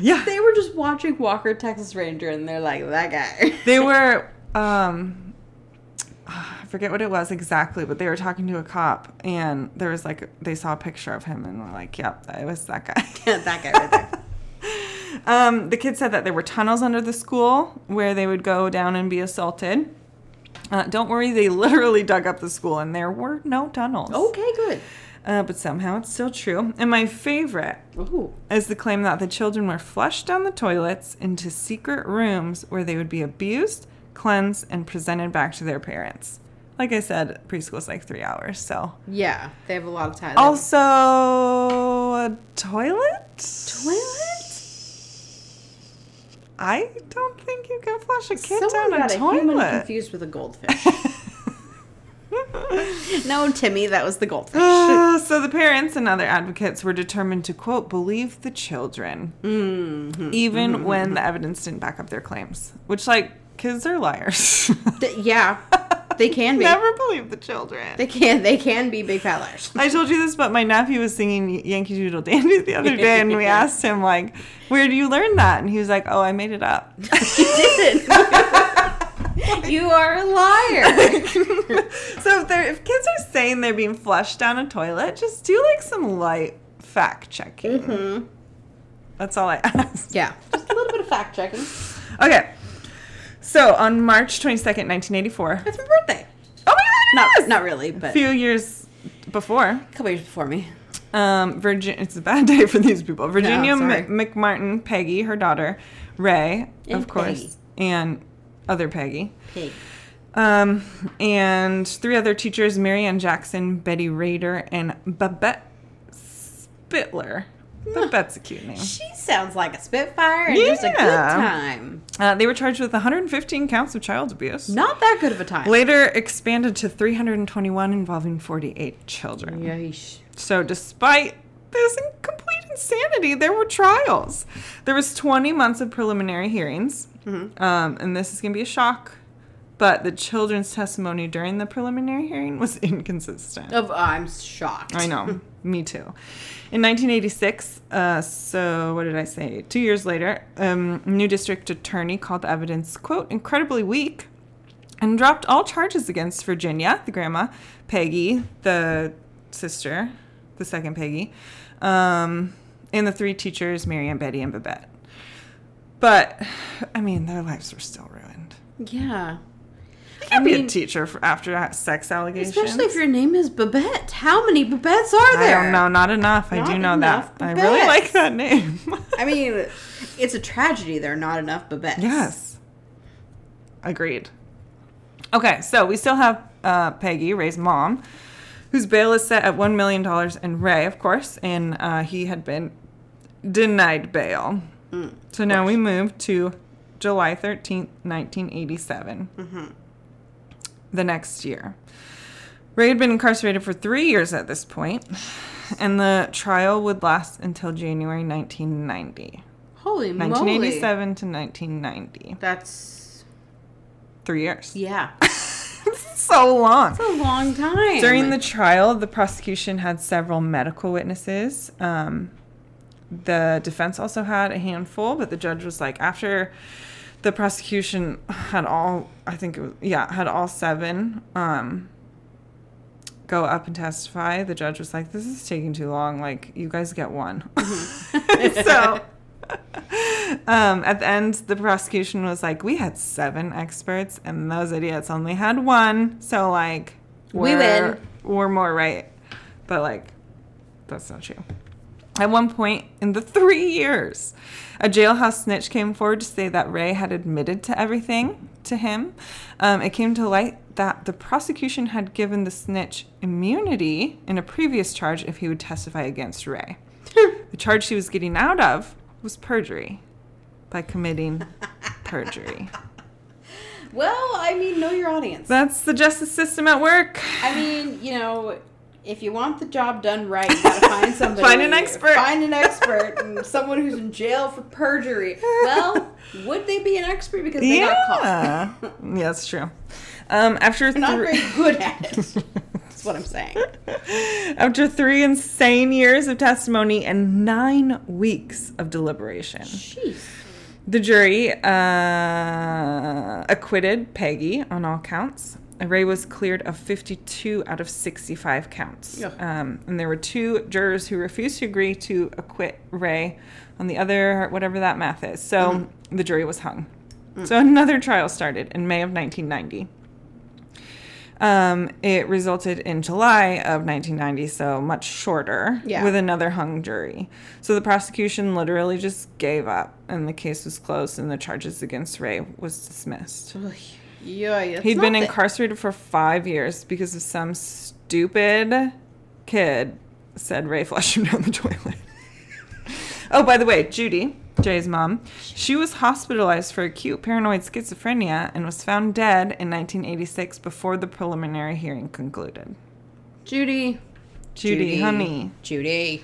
Yeah. They were just watching Walker Texas Ranger, and they're like, that guy. They were um I forget what it was exactly, but they were talking to a cop and there was like they saw a picture of him and were like, Yep, it was that guy. [laughs] that guy right there. [laughs] Um, the kids said that there were tunnels under the school where they would go down and be assaulted. Uh, don't worry, they [laughs] literally dug up the school and there were no tunnels. Okay, good. Uh, but somehow it's still true. And my favorite Ooh. is the claim that the children were flushed down the toilets into secret rooms where they would be abused, cleansed, and presented back to their parents. Like I said, preschool's like three hours, so. Yeah, they have a lot of time. Also, a toilet? toilet? I don't think you can flush a kid Someone down a got a human toilet. confused with a goldfish. [laughs] no, Timmy, that was the goldfish. Uh, so the parents and other advocates were determined to quote believe the children Mm-hmm. even when the evidence didn't back up their claims which like kids are liars Th- yeah, they can [laughs] be. never believe the children They can. They can be big fat liars. i told you this but my nephew was singing yankee doodle dandy the other day and we [laughs] asked him like where do you learn that and he was like oh i made it up [laughs] you did. you are a liar. so if they're if kids are saying they're being flushed down a toilet just do like some light fact checking Mm-hmm. that's all i ask Yeah, just a little bit of fact checking. Okay. So on March 22nd, 1984. It's my birthday. Oh my god! Not not really, but. A few years before. a couple years before me. Um, Virgin. It's a bad [laughs] day for these people. Virginia sorry. M- McMartin, Peggy, her daughter, Ray, And of course, Peggy. and other Peggy. Pig. Um, and three other teachers: Marianne Jackson, Betty Raidor, and Babette Spitler. Babette's a cute name. She sounds like a spitfire and just a good time. Uh, they were charged with 115 counts of child abuse. Not that good of a time. Later expanded to 321 involving 48 children. Yeesh. So despite this complete insanity, there were trials. There was 20 months of preliminary hearings. Um, and this is going to be a shock, but the children's testimony during the preliminary hearing was [laughs] inconsistent. Of I'm shocked. I know. [laughs] Me too. In 1986, uh, so what did I say? Two years later, um, new district attorney called the evidence, quote, incredibly weak and dropped all charges against Virginia, the grandma, Peggy, the sister, the second Peggy, um, and the three teachers, Mary Ann, Betty, and Babette. But, I mean, their lives were still ruined. Yeah. You can't I be a teacher for, after sex allegations. Especially if your name is Babette. How many Babettes are I there? don't know, not enough. I do know that. I really like that name. [laughs] I mean, it's a tragedy there are not enough Babettes. yes. Agreed. Okay, so we still have uh, Peggy, Ray's mom, whose bail is set at $1 million, and Ray, of course, and uh, he had been denied bail. Mm, So now we move to July 13th, 1987. Mm-hmm. The next year. Ray had been incarcerated for three years at this point, and the trial would last until January 1990. Holy moly. 1987 to 1990. That's, Three years. yeah. [laughs] so long. It's a long time. During the trial, the prosecution had several medical witnesses. Um, the defense also had a handful, but the judge was like, after the prosecution had all, I think, it was, yeah, had all seven um, go up and testify, the judge was like, this is taking too long. Like, you guys get one. [laughs] so. [laughs] Um, at the end, the prosecution was like, "We had seven experts, and those idiots only had one. So, like, We win. We're more right, but like, that's not true." At one point in the three years, a jailhouse snitch came forward to say that Ray had admitted to everything to him. Um, it came to light that the prosecution had given the snitch immunity in a previous charge if he would testify against Ray. [laughs] the charge he was getting out of was perjury by committing perjury. [laughs] Well, I mean, know your audience. That's the justice system at work. I mean, you know, if you want the job done right, you gotta find [laughs] somebody. Find an expert. Find an expert and someone who's in jail for perjury. Well, would they be an expert because they got caught? Yeah, [laughs] yeah, that's true. Um, after They're not three- very good at it. [laughs] That's what I'm saying. After three insane years of testimony and nine weeks of deliberation, Jeez. the jury uh, acquitted Peggy on all counts. Ray was cleared of 52 out of 65 counts. Yeah. Um, and there were two jurors who refused to agree to acquit Ray on the other, whatever that math is. So the jury was hung. So another trial started in May of 1990. Um, it resulted in July of 1990, so much shorter, Yeah. with another hung jury. So the prosecution literally just gave up, and the case was closed, and the charges against Ray was dismissed. Ugh, Yeah, He'd been incarcerated for five years because of some stupid kid said Ray [laughs] flushed him down the toilet. [laughs] oh, by the way, Judy, Jay's mom, she was hospitalized for acute paranoid schizophrenia and was found dead in 1986 before the preliminary hearing concluded. Judy. Judy, honey. Judy.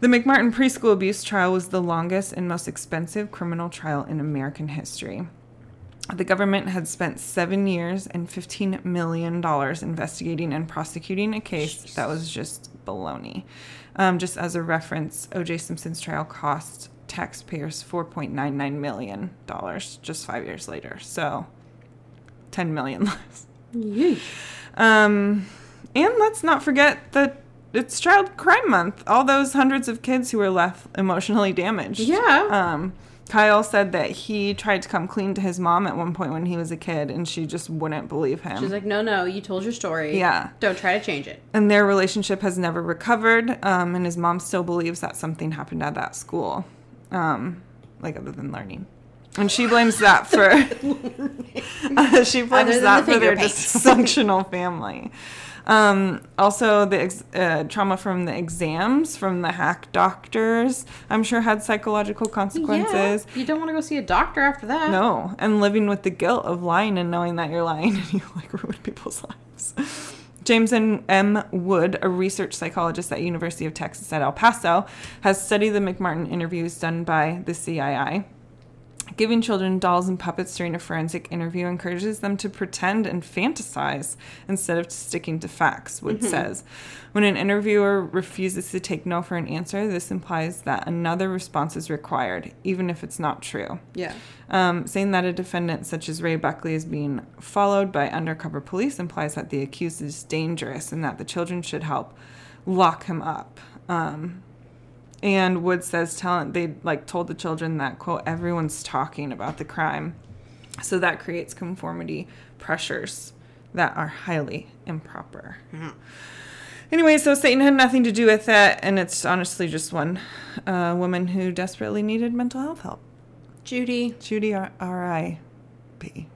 The McMartin preschool abuse trial was the longest and most expensive criminal trial in American history. The government had spent seven years and $15 million investigating and prosecuting a case that was just baloney. Um, just as a reference, O.J. Simpson's trial cost taxpayers $4.99 million just five years later. So 10 million [laughs] less. Yeesh. Um, and let's not forget that it's Child Crime Month. All those hundreds of kids who were left emotionally damaged. Yeah. Um, Kyle said that he tried to come clean to his mom at one point when he was a kid, and she just wouldn't believe him. She's like, no, no, you told your story. Yeah. Don't try to change it. and their relationship has never recovered. Um, and his mom still believes that something happened at that school, um, like other than learning. And she blames that for [laughs] [laughs] she blames that the for their paints. dysfunctional family. Um, also, the ex- uh, trauma from the exams from the hack doctors, I'm sure, had psychological consequences. Yeah. You don't want to go see a doctor after that. No, and living with the guilt of lying and knowing that you're lying [laughs] and you like ruin people's lives. James and M. Wood, a research psychologist at University of Texas at El Paso, has studied the McMartin interviews done by the CII. Giving children dolls and puppets during a forensic interview encourages them to pretend and fantasize instead of sticking to facts, Wood says. When an interviewer refuses to take no for an answer, this implies that another response is required, even if it's not true. Yeah. Um, saying that a defendant such as Ray Buckey is being followed by undercover police implies that the accused is dangerous and that the children should help lock him up. Um, and Wood says tell, they like told the children that quote everyone's talking about the crime, so that creates conformity pressures that are highly improper. Anyway, so Satan had nothing to do with it, and it's honestly just one uh, woman who desperately needed mental health help. Judy. Judy R I P.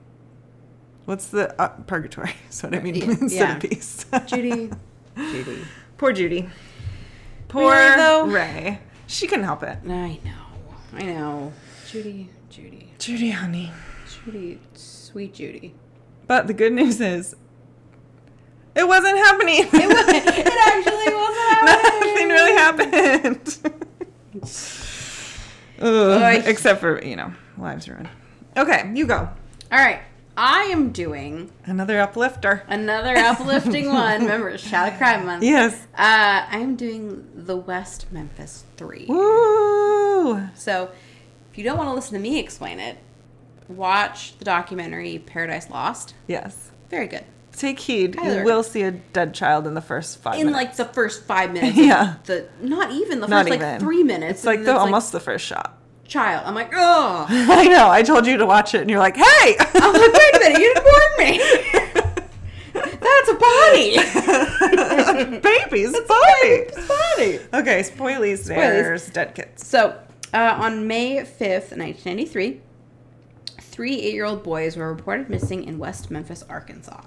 What's the uh, purgatory? [laughs] Is what I mean Yeah, instead yeah. of peace. Judy. Judy. [laughs] Poor Judy. Poor Really, though? Ray. She couldn't help it. I know. I know. Judy. Judy. Judy, honey. Judy. Sweet Judy. But the good news is, it wasn't happening. it was, it actually wasn't [laughs] happening. Nothing really happened. [laughs] Ugh, except for you know lives ruined. Okay, you go. All right. I am doing Another uplifter. another uplifting [laughs] one. Remember, it's Child Crime Month. Yes. Uh, I'm doing the West Memphis Three. Woo. So, if you don't want to listen to me explain it, watch the documentary Paradise Lost. Yes. Very good. Take heed. Tyler. You will see a dead child in the first five In minutes. like the first five minutes. [laughs] Yeah. The not even the Not first even. like three minutes. It's like the, almost the first shot. Child. I'm like, oh. [laughs] I know. I told you to watch it, and you're like, "Hey!" I'm like, wait a minute, you didn't [laughs] warn me. That's a body. [laughs] Baby's body. Baby's body. Okay, spoilies. There's dead kids. So, uh, on May 5th, 1993, three eight year old boys were reported missing in West Memphis, Arkansas.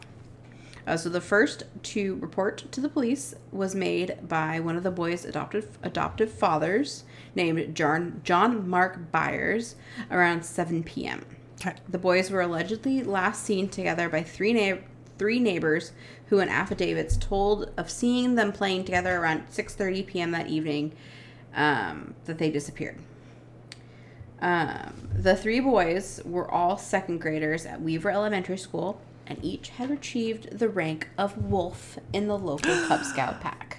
Uh, so, the first to report to the police was made by one of the boys' adoptive, adoptive fathers named John, John Mark Byers around 7 p.m. Okay. The boys were allegedly last seen together by three na- three neighbors who in affidavits told of seeing them playing together around 6:30 p.m. that evening um, that they disappeared. Um, the three boys were all second graders at Weaver Elementary School, and each had achieved the rank of wolf in the local Cub Scout [gasps] pack.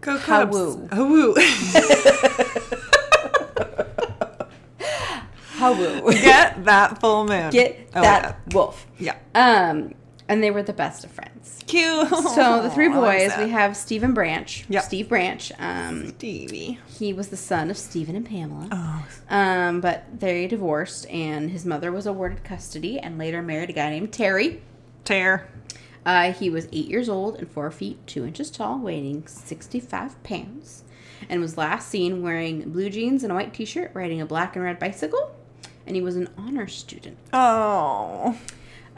Go Cubs. Hawoo. Hawoo. [laughs] Get that full moon. Get Oh, that wolf. Yeah. Um, and they were the best of friends. Cute. So the three boys, we have Stephen Branch. Yep. Steve Branch. Um, Stevie. he was the son of Stephen and Pamela. Oh. Um, but they divorced, and his mother was awarded custody and later married a guy named Terry. Tear. Uh, he was eight years old and four feet two inches tall, weighing 65 pounds, and was last seen wearing blue jeans and a white t shirt, riding a black and red bicycle. And he was an honor student. Oh.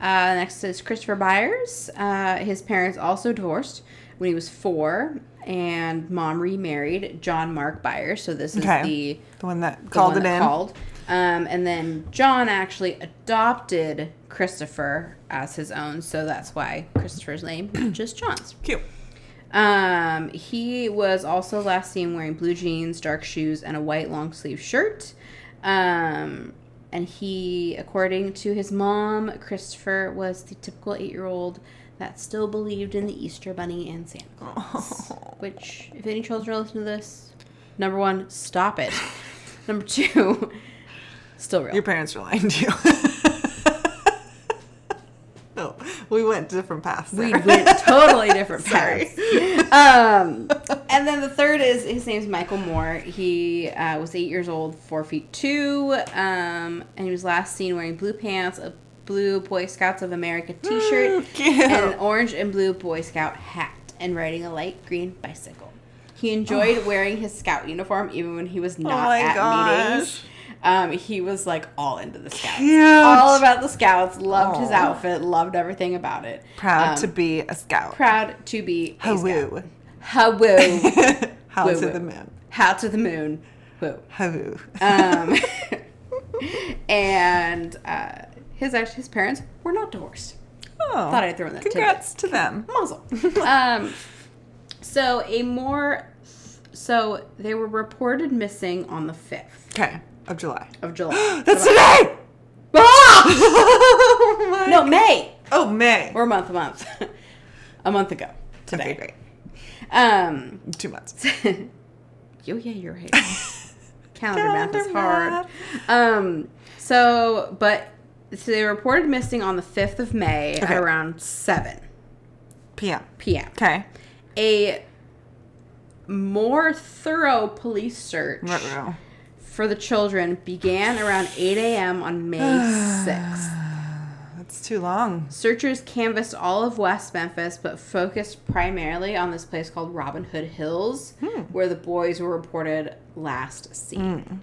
Uh, next is Christopher Byers. Uh, his parents also divorced when he was four, and mom remarried John Mark Byers. So this is Okay. the The one that the called one it that in. Called. Um, and then John actually adopted Christopher as his own, so that's why Christopher's name [clears throat] just John's. Cute. Um, he was also last seen wearing blue jeans, dark shoes, and a white long sleeve shirt. Um, and he, according to his mom, Christopher was the typical eight year old that still believed in the Easter Bunny and Santa Claus. [laughs] Which, if any children listen to this, number one, stop it. number two, still real. Your parents were lying to you. [laughs] no, we went different paths. we went [laughs] totally different paths. [laughs] Um, and then the third is his name's Michael Moore. He uh, was eight years old, four feet two, um, and he was last seen wearing blue pants, a blue Boy Scouts of America T-shirt, Mm, and an orange and blue Boy Scout hat, and riding a light green bicycle. He enjoyed wearing his scout uniform even when he was not Oh my at gosh. meetings. Um, he was like all into the scouts, Cute. all about the scouts. Loved his outfit, loved everything about it. Proud Um, to be a scout. proud to be a Hawoo. scout. [laughs] Hawoo. How Woo to woo. the moon. How to the moon. Woo. Hawoo. Um, [laughs] and uh, his his parents were not divorced. Oh, Thought I'd throw in that Congrats to them. Muzzle. [laughs] um, so a more, so they were reported missing on the fifth Okay, of July. of July. [gasps] That's today. Ah! [laughs] oh no, May. Oh, May. Or a month, a month, [laughs] a month ago today. Okay, great. Um, Two months. [laughs] oh yeah, you're right. Calendar, math is hard. Um, so, but so they reported missing on the fifth of May Okay. at around seven PM. p.m. Okay. A more thorough police search Ruh-roh. For the children began around 8 a.m. on May [sighs] 6th. That's too long. Searchers canvassed all of West Memphis, but focused primarily on this place called Robin Hood Hills, where the boys were reported last seen.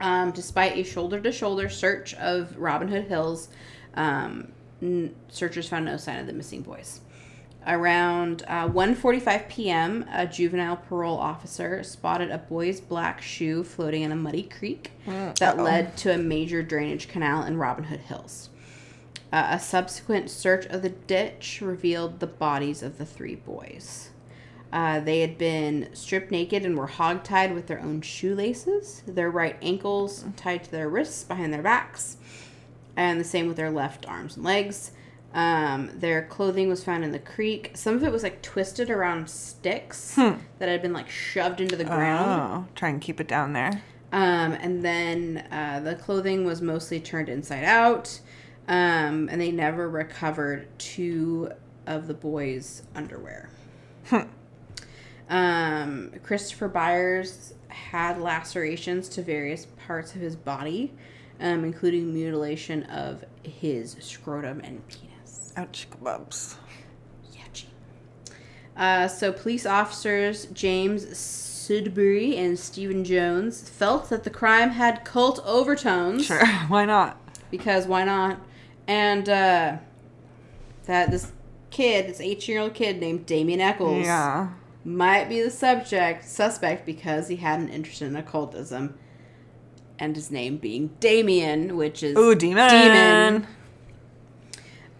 Um, despite a shoulder-to-shoulder search of Robin Hood Hills, um, n- searchers found no sign of the missing boys. Around uh, 1:45 p.m., a juvenile parole officer spotted a boy's black shoe floating in a muddy creek that uh-oh. led to a major drainage canal in Robin Hood Hills. Uh, a subsequent search of the ditch revealed the bodies of the three boys. Uh, they had been stripped naked and were hogtied with their own shoelaces, their right ankles tied to their wrists behind their backs, and the same with their left arms and legs. Um, their clothing was found in the creek. Some of it was like twisted around sticks that had been like shoved into the ground. Oh, try and keep it down there. Um, and then uh, the clothing was mostly turned inside out. Um, and they never recovered two of the boys' underwear. um, Christopher Byers had lacerations to various parts of his body, um, including mutilation of his scrotum and penis. Ouch, kebabs. Yeah, gee. Uh, so police officers James Sudbury and Stephen Jones felt that the crime had cult overtones Sure, [laughs] why not? because why not? And uh, that this kid, this 18 year old kid named Damien Echols, Yeah. might be the subject suspect because he had an interest in occultism, and his name being Damien, which is Ooh, demon. Demon.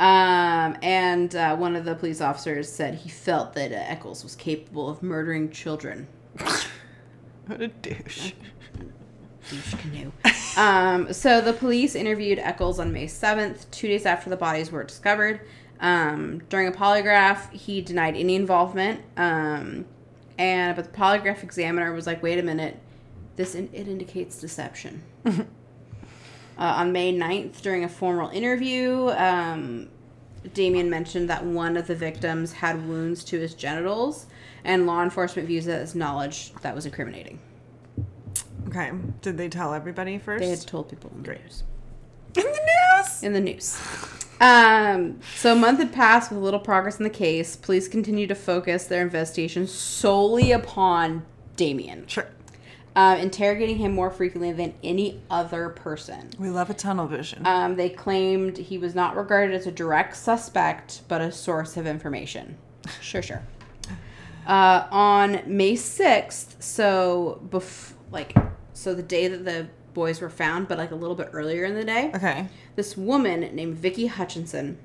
Um, and uh, one of the police officers said he felt that uh, Echols was capable of murdering children. What a douche. [laughs] Douche canoe. um, so the police interviewed Echols on May 7th, two days after the bodies were discovered. Um, during a polygraph, he denied any involvement. Um, and but the polygraph examiner was like, "Wait a minute, this in- it indicates deception." [laughs] uh, on May 9th, during a formal interview, um, Damien mentioned that one of the victims had wounds to his genitals, and law enforcement views it as knowledge that was incriminating. Okay. Did they tell everybody first? They had told people in the news. In the news. In the news. Um, so a month had passed with little progress in the case. Police continued to focus their investigation solely upon Damien, Sure. Uh, interrogating him more frequently than any other person. We love a tunnel vision. Um, they claimed he was not regarded as a direct suspect, but a source of information. Sure, sure. Uh, on May sixth, so bef- like, so the day that the boys were found, but like a little bit earlier in the day, okay. this woman named Vicky Hutchison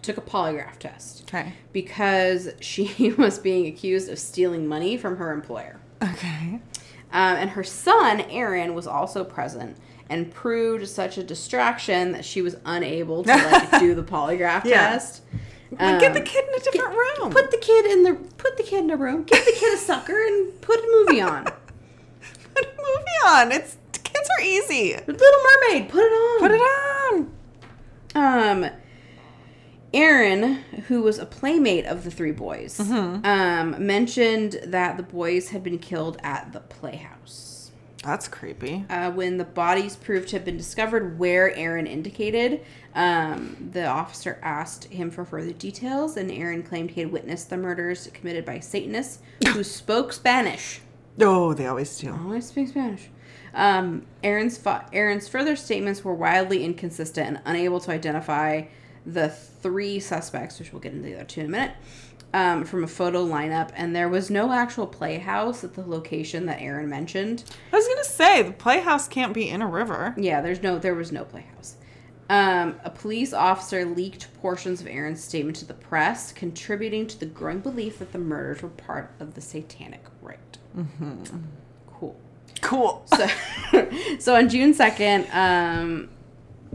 took a polygraph test Okay. because she [laughs] was being accused of stealing money from her employer. Okay. Um, and her son, Aaron, was also present and proved such a distraction that she was unable to like [laughs] do the polygraph Yeah. test. Like, get the Um, kid in a different room. Put the kid in the put the kid in a room. Give the kid a sucker and put a movie on. [laughs] Put a movie on. It's kids are easy. Little Mermaid. Put it on. Put it on. Um, Aaron, who was a playmate of the three boys, Mm-hmm. um, mentioned that the boys had been killed at the playhouse. That's creepy. Uh, when the bodies proved to have been discovered where Aaron indicated, um, the officer asked him for further details, and Aaron claimed he had witnessed the murders committed by Satanists who [coughs] spoke Spanish. Oh, they always do. always speak Spanish. Um, Aaron's fa- Aaron's further statements were wildly inconsistent and unable to identify the three suspects, which we'll get into the other two in a minute, um, from a photo lineup. And there was no actual playhouse at the location that Aaron mentioned. I was gonna say the playhouse can't be in a river. Yeah, there's no, there was no playhouse. Um, a police officer leaked portions of Aaron's statement to the press, contributing to the growing belief that the murders were part of the satanic rite. Mm-hmm. Cool. Cool. So, [laughs] so on June 2nd, um,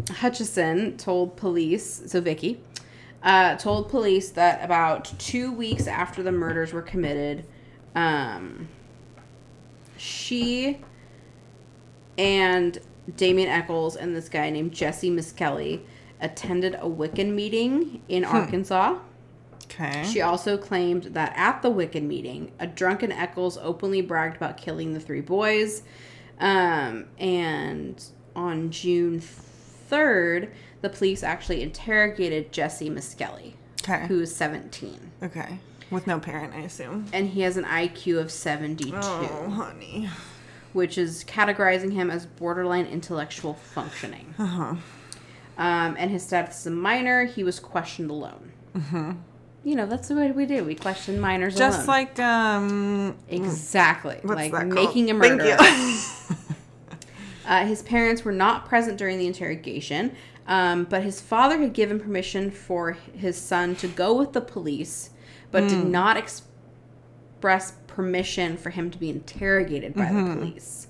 Hutchison told police, so Vicky, uh, told police that about two weeks after the murders were committed, um, she and Damien Echols and this guy named Jesse Misskelley attended a Wiccan meeting in Arkansas. Okay. She also claimed that at the Wiccan meeting, a drunken Echols openly bragged about killing the three boys. Um, and on June 3rd, the police actually interrogated Jesse Misskelley, Okay. who is 17. Okay. With no parent, I assume. And he has an IQ of 72, Oh, honey. which is categorizing him as borderline intellectual functioning. Uh huh. Um, and his status as a minor, he was questioned alone. Mm-hmm. You know, that's the way we do. We question minors Just alone. like um. Exactly. Like making a murderer. [laughs] Uh, his parents were not present during the interrogation, um, but his father had given permission for his son to go with the police, but did Hmm. not express permission for him to be interrogated by Mm-hmm. the police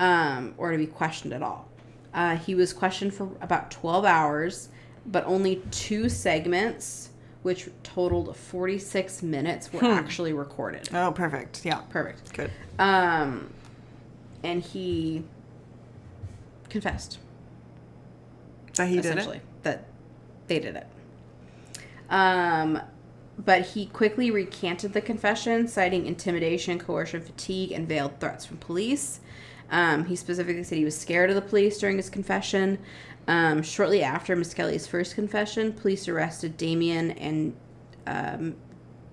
um, or to be questioned at all. Uh, he was questioned for about 12 hours, but only two segments, which totaled 46 minutes, were Hmm. actually recorded. oh, perfect. Yeah. Perfect. Good. Um, and he confessed That he did essentially it. that they did it. Um, but he quickly recanted the confession, citing intimidation, coercion, fatigue, and veiled threats from police. Um, he specifically said he was scared of the police during his confession. Um, shortly after Misskelley's first confession, police arrested Damien and um,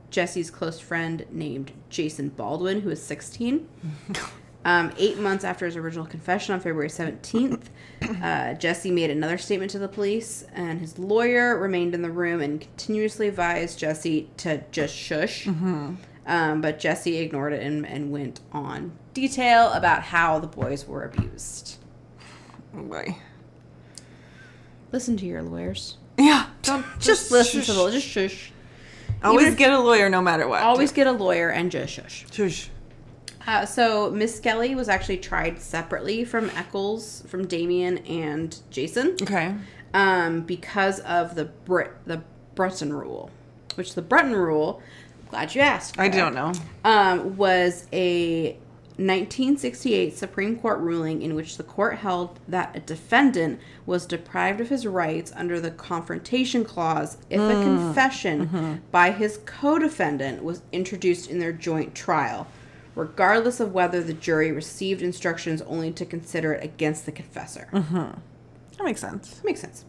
Jesse's close friend named Jason Baldwin, who was 16. [laughs] Um, eight months after his original confession on February 17th, [coughs] uh, Jesse made another statement to the police, and his lawyer remained in the room and continuously advised Jesse to just shush. Um, but Jesse ignored it and, and went on detail about how the boys were abused. Oh, boy. Listen to your lawyers. Yeah. [laughs] Don't Just, listen to shush. the just shush. Always even- get a lawyer no matter what. Always get a lawyer and just shush. Shush. Uh, so Misskelley was actually tried separately from Echols, from Damien and Jason, Okay. um, because of the Brit the Bruton rule, which the Bruton rule. Glad you asked. I don't know. Um, was a 1968 Supreme Court ruling in which the court held that a defendant was deprived of his rights under the Confrontation Clause if a confession by his co-defendant was introduced in their joint trial, regardless of whether the jury received instructions only to consider it against the confessor. That makes sense. That Makes sense.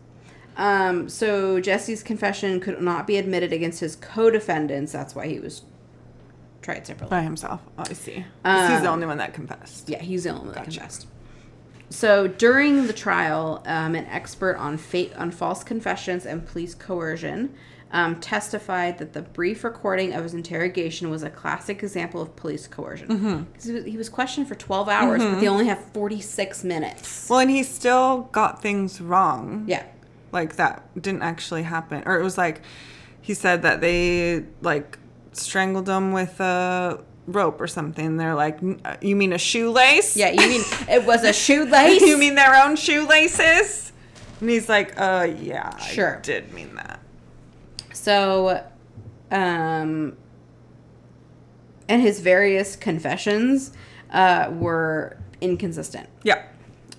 Um, so Jesse's confession could not be admitted against his co-defendants. That's why he was tried separately. By himself. Oh, I see. 'Cause he's the Um, only one that confessed. Yeah, he's the only one that confessed. So during the trial, um, an expert on fake on false confessions and police coercion um, testified that the brief recording of his interrogation was a classic example of police coercion. Mm-hmm. He, was, he was questioned for 12 hours, but they only have 46 minutes. Well, and he still got things wrong. Yeah. Like that didn't actually happen. Or it was like he said that they like strangled him with a rope or something. They're like, uh, you mean a shoelace? Yeah, you mean [laughs] it was a shoelace? you mean their own shoelaces? And he's like, uh, yeah, Sure. I did mean that. So, um, and his various confessions uh, were inconsistent. Yeah.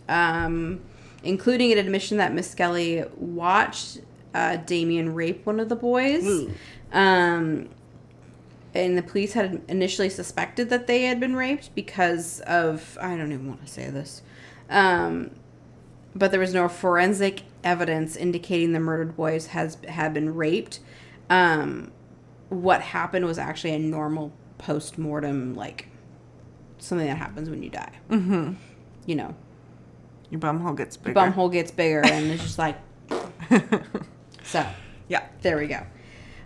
um, including an admission that Misskelley watched uh, Damien rape one of the boys. Ooh. Um, and the police had initially suspected that they had been raped because of I don't even want to say this, um, but there was no forensic evidence indicating the murdered boys has had been raped. Um, what happened was actually a normal post mortem, like something that happens when you die. Mm-hmm. You know, Your bumhole gets bigger. bum hole gets bigger and it's just like [laughs] so yeah. there we go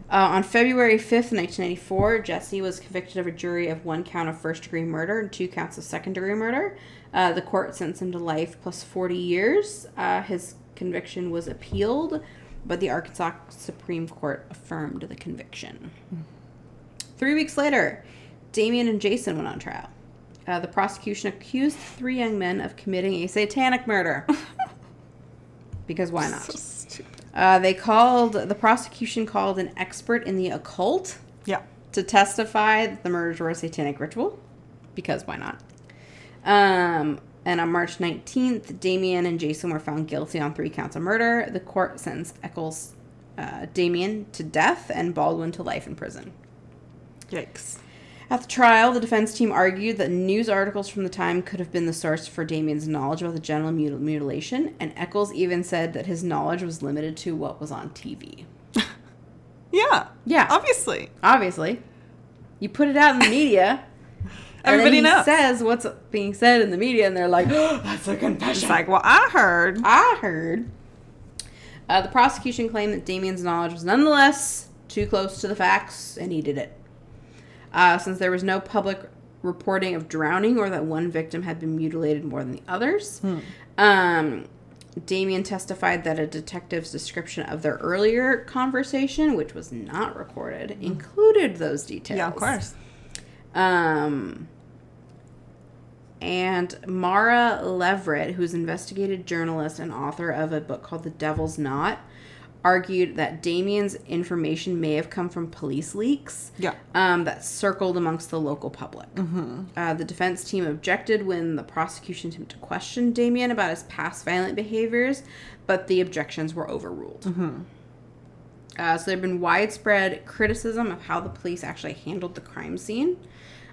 uh, on february 5th 1994 jesse was convicted of a jury of one count of first degree murder and two counts of second degree murder uh, the court sentenced him to life plus 40 years uh, his conviction was appealed but the arkansas supreme court affirmed the conviction. Three weeks later damien and jason went on trial. Uh, the prosecution accused three young men of committing a satanic murder. [laughs] Because why not? So stupid. uh, they called the prosecution called an expert in the occult Yeah. to testify that the murders were a satanic ritual. Because why not? Um, and on march 19th damien and jason were found guilty on three counts of murder the court sentenced echols uh, damien to death and baldwin to life in prison Yikes. at the trial, the defense team argued that news articles from the time could have been the source for Damien's knowledge about the genital mutil- mutilation, and Echols even said that his knowledge was limited to what was on TV. [laughs] Yeah. Yeah, Obviously. obviously. You put it out in the media. And Everybody then he knows. says what's being said in the media, and they're like, oh, [gasps] "That's a confession." It's like, well, I heard. I heard. Uh, the prosecution claimed that Damien's knowledge was nonetheless too close to the facts, and he did it. Uh, since there was no public reporting of drowning or that one victim had been mutilated more than the others, um, Damien testified that a detective's description of their earlier conversation, which was not recorded, included those details. Yeah, of course. Um, and Mara Leveritt, who's an investigative journalist and author of a book called The Devil's Knot, argued that Damien's information may have come from police leaks Yeah. um, that circled amongst the local public. Uh, the defense team objected when the prosecution attempted to question Damien about his past violent behaviors, but the objections were overruled. Uh, so there have been widespread criticism of how the police actually handled the crime scene,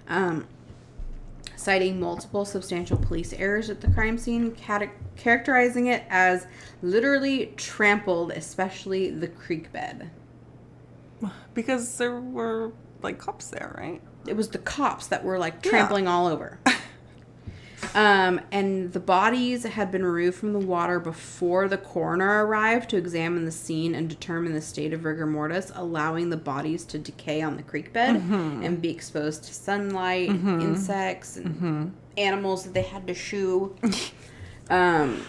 um, citing multiple substantial police errors at the crime scene, cate- characterizing it as literally trampled, especially the creek bed. Because there were like cops there, right? It was the cops that were like Yeah. trampling all over. [laughs] Um, and the bodies had been removed from the water before the coroner arrived to examine the scene and determine the state of rigor mortis, allowing the bodies to decay on the creek bed and be exposed to sunlight, insects, and animals that they had to shoo. um,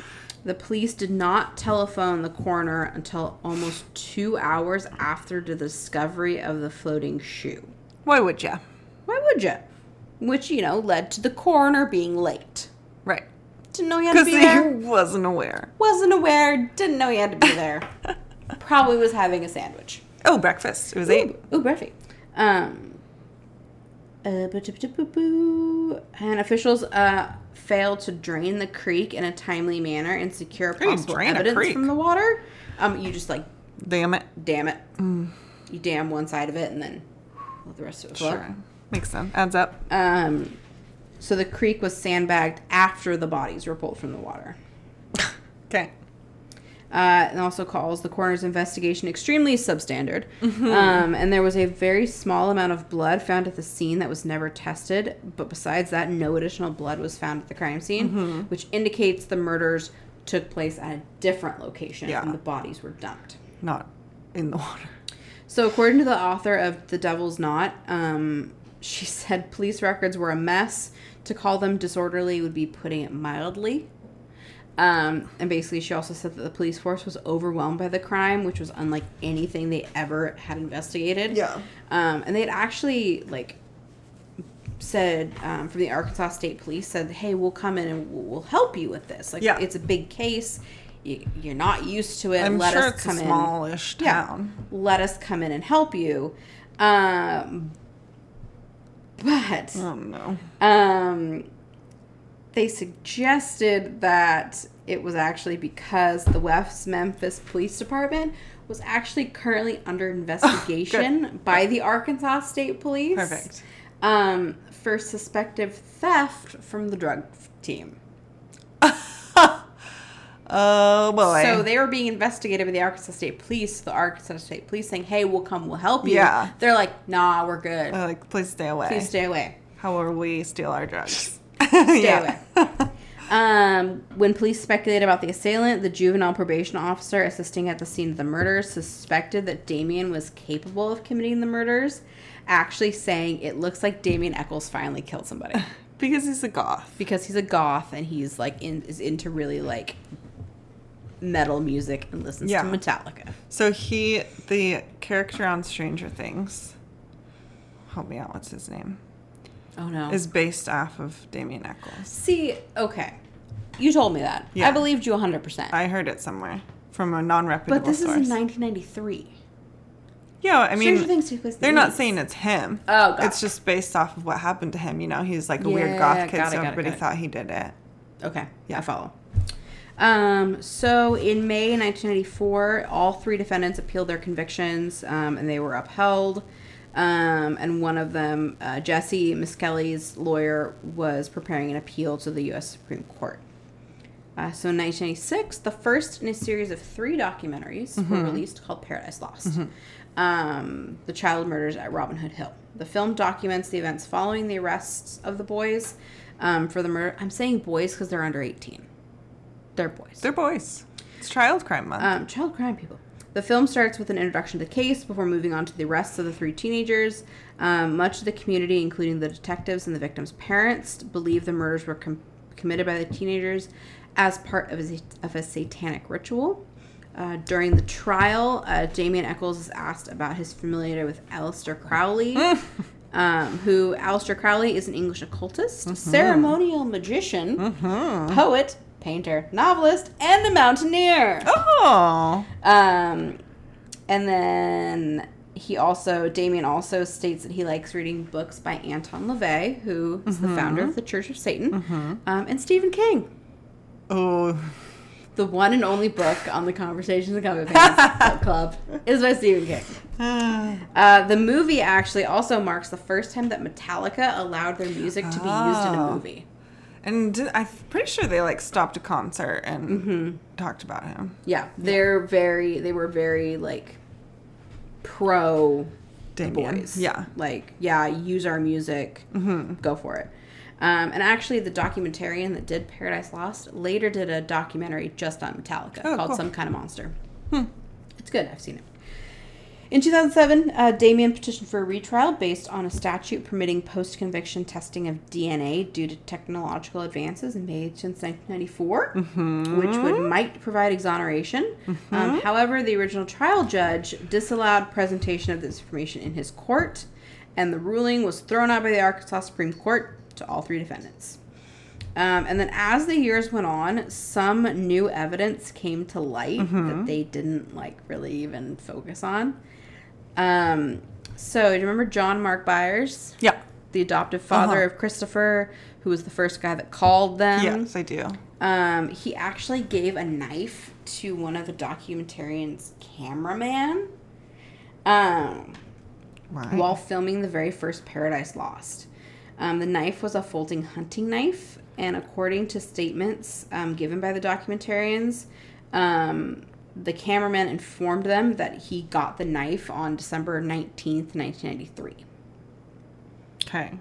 the police did not telephone the coroner until almost two hours after the discovery of the floating shoe. Why would ya? Why would you? which you know led to the coroner being late. Right. Didn't know he had to be he there. [laughs] wasn't aware. Wasn't aware. Didn't know he had to be there. [laughs] Probably was having a sandwich. Oh, breakfast. It was eight. Ooh, breathy. Um. Uh, and officials uh, failed to drain the creek in a timely manner and secure do you possible drain a evidence creek? from the water. Um, you just like Damn it. dam it. Mm. You dam one side of it and then let the rest of it flow. Sure. Makes sense. Adds up. Um, so the creek was sandbagged after the bodies were pulled from the water. [laughs] Okay. uh, and also calls the coroner's investigation extremely substandard. Um, and there was a very small amount of blood found at the scene that was never tested. But besides that, no additional blood was found at the crime scene, which indicates the murders took place at a different location Yeah. and the bodies were dumped. Not in the water. So, according to the author of The Devil's Knot, um, she [laughs] said police records were a mess. To call them disorderly would be putting it mildly. Um, and basically, she also said that the police force was overwhelmed by the crime, which was unlike anything they ever had investigated. Yeah. Um, and they had actually like said um, from the Arkansas State Police said, "Hey, we'll come in and we'll, help you with this. Like, Yeah. it's a big case. You, you're not used to it. I'm Let sure us it's come a in." smallish Yeah. let us come in and help you. Um, but Oh no. um, they suggested that it was actually because the West Memphis Police Department was actually currently under [laughs] investigation by the Arkansas State Police. Perfect. Um, for suspected theft from the drug team. [laughs] Oh boy. So they were being investigated by the Arkansas State Police. The Arkansas State Police saying, "Hey, we'll come, we'll help you." Yeah. They're like, "Nah, we're good. Uh, like, please stay away. Please stay away. How will we steal our drugs? Stay [laughs] away." Um, when police speculated about the assailant, the juvenile probation officer assisting at the scene of the murder suspected that Damien was capable of committing the murders, actually saying it looks like Damien Echols finally killed somebody [laughs] because he's a goth. because he's a goth and he's like in is into really like metal music and listens Yeah. to Metallica. So he, the character on Stranger Things, help me out. What's his name? Oh no. Is based off of Damien Echols. See, okay. You told me that. Yeah. I believed you 100%. I heard it somewhere from a non-reputable but this source. is in 1993. yeah, I mean, Stranger Things took place in they're not 80s. saying it's him. Oh, gotcha. It's just based off of what happened to him. You know, he's like a Yeah, weird goth kid, it, so everybody thought he did it. Okay, Yeah. I follow. Um, so in May 1994, all three defendants appealed their convictions, um, and they were upheld. Um, and one of them, uh, Jesse Misskelley's lawyer, was preparing an appeal to the U.S. Supreme Court. Uh, so in 1996, the first in a series of three documentaries were released called Paradise Lost. Um, the child murders at Robin Hood Hill. The film documents the events following the arrests of the boys um, for the murder. I'm saying boys because they're under 18. They're boys. They're boys. It's Child Crime Month. Um, child crime people. The film starts with an introduction to the case before moving on to the arrests of the three teenagers. Um, much of the community, including the detectives and the victims' parents, believe the murders were com- committed by the teenagers as part of a, of a satanic ritual. Uh, during the trial, uh, Damien Echols is asked about his familiarity with Aleister Crowley, [laughs] um, who Aleister Crowley is an English occultist, ceremonial magician, poet, painter, novelist, and a mountaineer. oh, Um, and then he also, Damien also states that he likes reading books by Anton LaVey, who is the founder of the Church of Satan, um, and Stephen King. oh, The one and only book on the Conversations of Comic Fans [laughs] Club is by Stephen King. Uh, the movie actually also marks the first time that Metallica allowed their music to be used in a Oh. movie. And I'm pretty sure they like stopped a concert and Mm-hmm. talked about him. Yeah, they're very, they were very like pro Damien. boys. Yeah. Like, yeah, use our music, go for it. Um, and actually, the documentarian that did Paradise Lost later did a documentary just on Metallica Oh, called cool. Some Kind of Monster. Hmm. It's good. I've seen it. In 2007, uh, Damien petitioned for a retrial based on a statute permitting post conviction testing of DNA due to technological advances made since 1994, which would might provide exoneration. Um, however, the original trial judge disallowed presentation of this information in his court, and the ruling was thrown out by the Arkansas Supreme Court to all three defendants. Um, and then as the years went on, some new evidence came to light that they didn't like really even focus on. Um, so do you remember John Mark Byers, Yeah. the adoptive father Uh-huh. of Christopher, who was the first guy that called them? yes, I do. Um, he actually gave a knife to one of the documentarian's cameraman um, Right. while filming the very first Paradise Lost. Um, the knife was a folding hunting knife, and according to statements um, given by the documentarians, um, the cameraman informed them that he got the knife on December 19th, 1993. okay.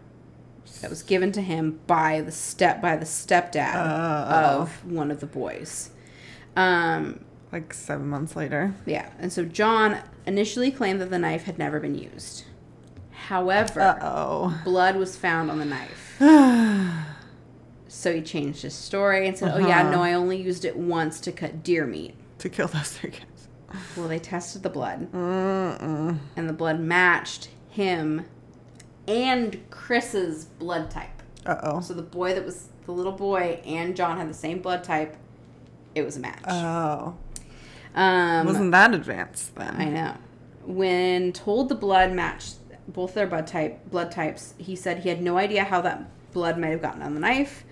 That was given to him by the step by the stepdad Oh. of one of the boys. Um, Like seven months later. yeah, and so John initially claimed that the knife had never been used. However, Uh oh. blood was found on the knife. [sighs] so he changed his story and said, "Oh yeah, Uh-huh. no, I only used it once to cut deer meat." To kill [laughs] those three kids. Well, they tested the blood, Mm-mm. and the blood matched him and Chris's blood type. Uh oh. So the boy that was the little boy and John had the same blood type. It was a match. Oh. um, Wasn't that advanced then? I know. When told the blood matched both their blood type blood types, he said he had no idea how that blood might have gotten on the knife.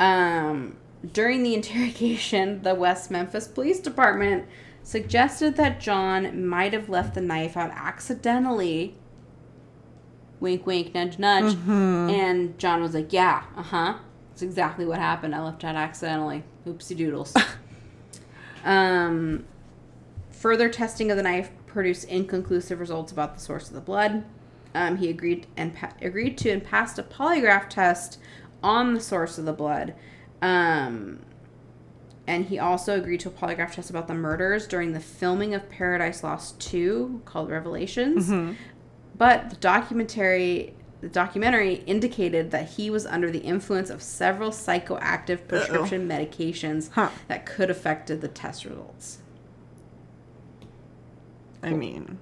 Um, during the interrogation, the West Memphis Police Department suggested that John might have left the knife out accidentally. Wink, wink, nudge, nudge. And John was like, "Yeah, uh huh. That's exactly what happened. I left it out accidentally. Oopsie doodles." [laughs] um, Further testing of the knife produced inconclusive results about the source of the blood. Um, he agreed and pa- agreed to and passed a polygraph test on the source of the blood. Um, and he also agreed to a polygraph test about the murders during the filming of Paradise Lost 2 called Revelations. But the documentary the documentary indicated that he was under the influence of several psychoactive prescription medications Huh. that could affected the test results. I mean,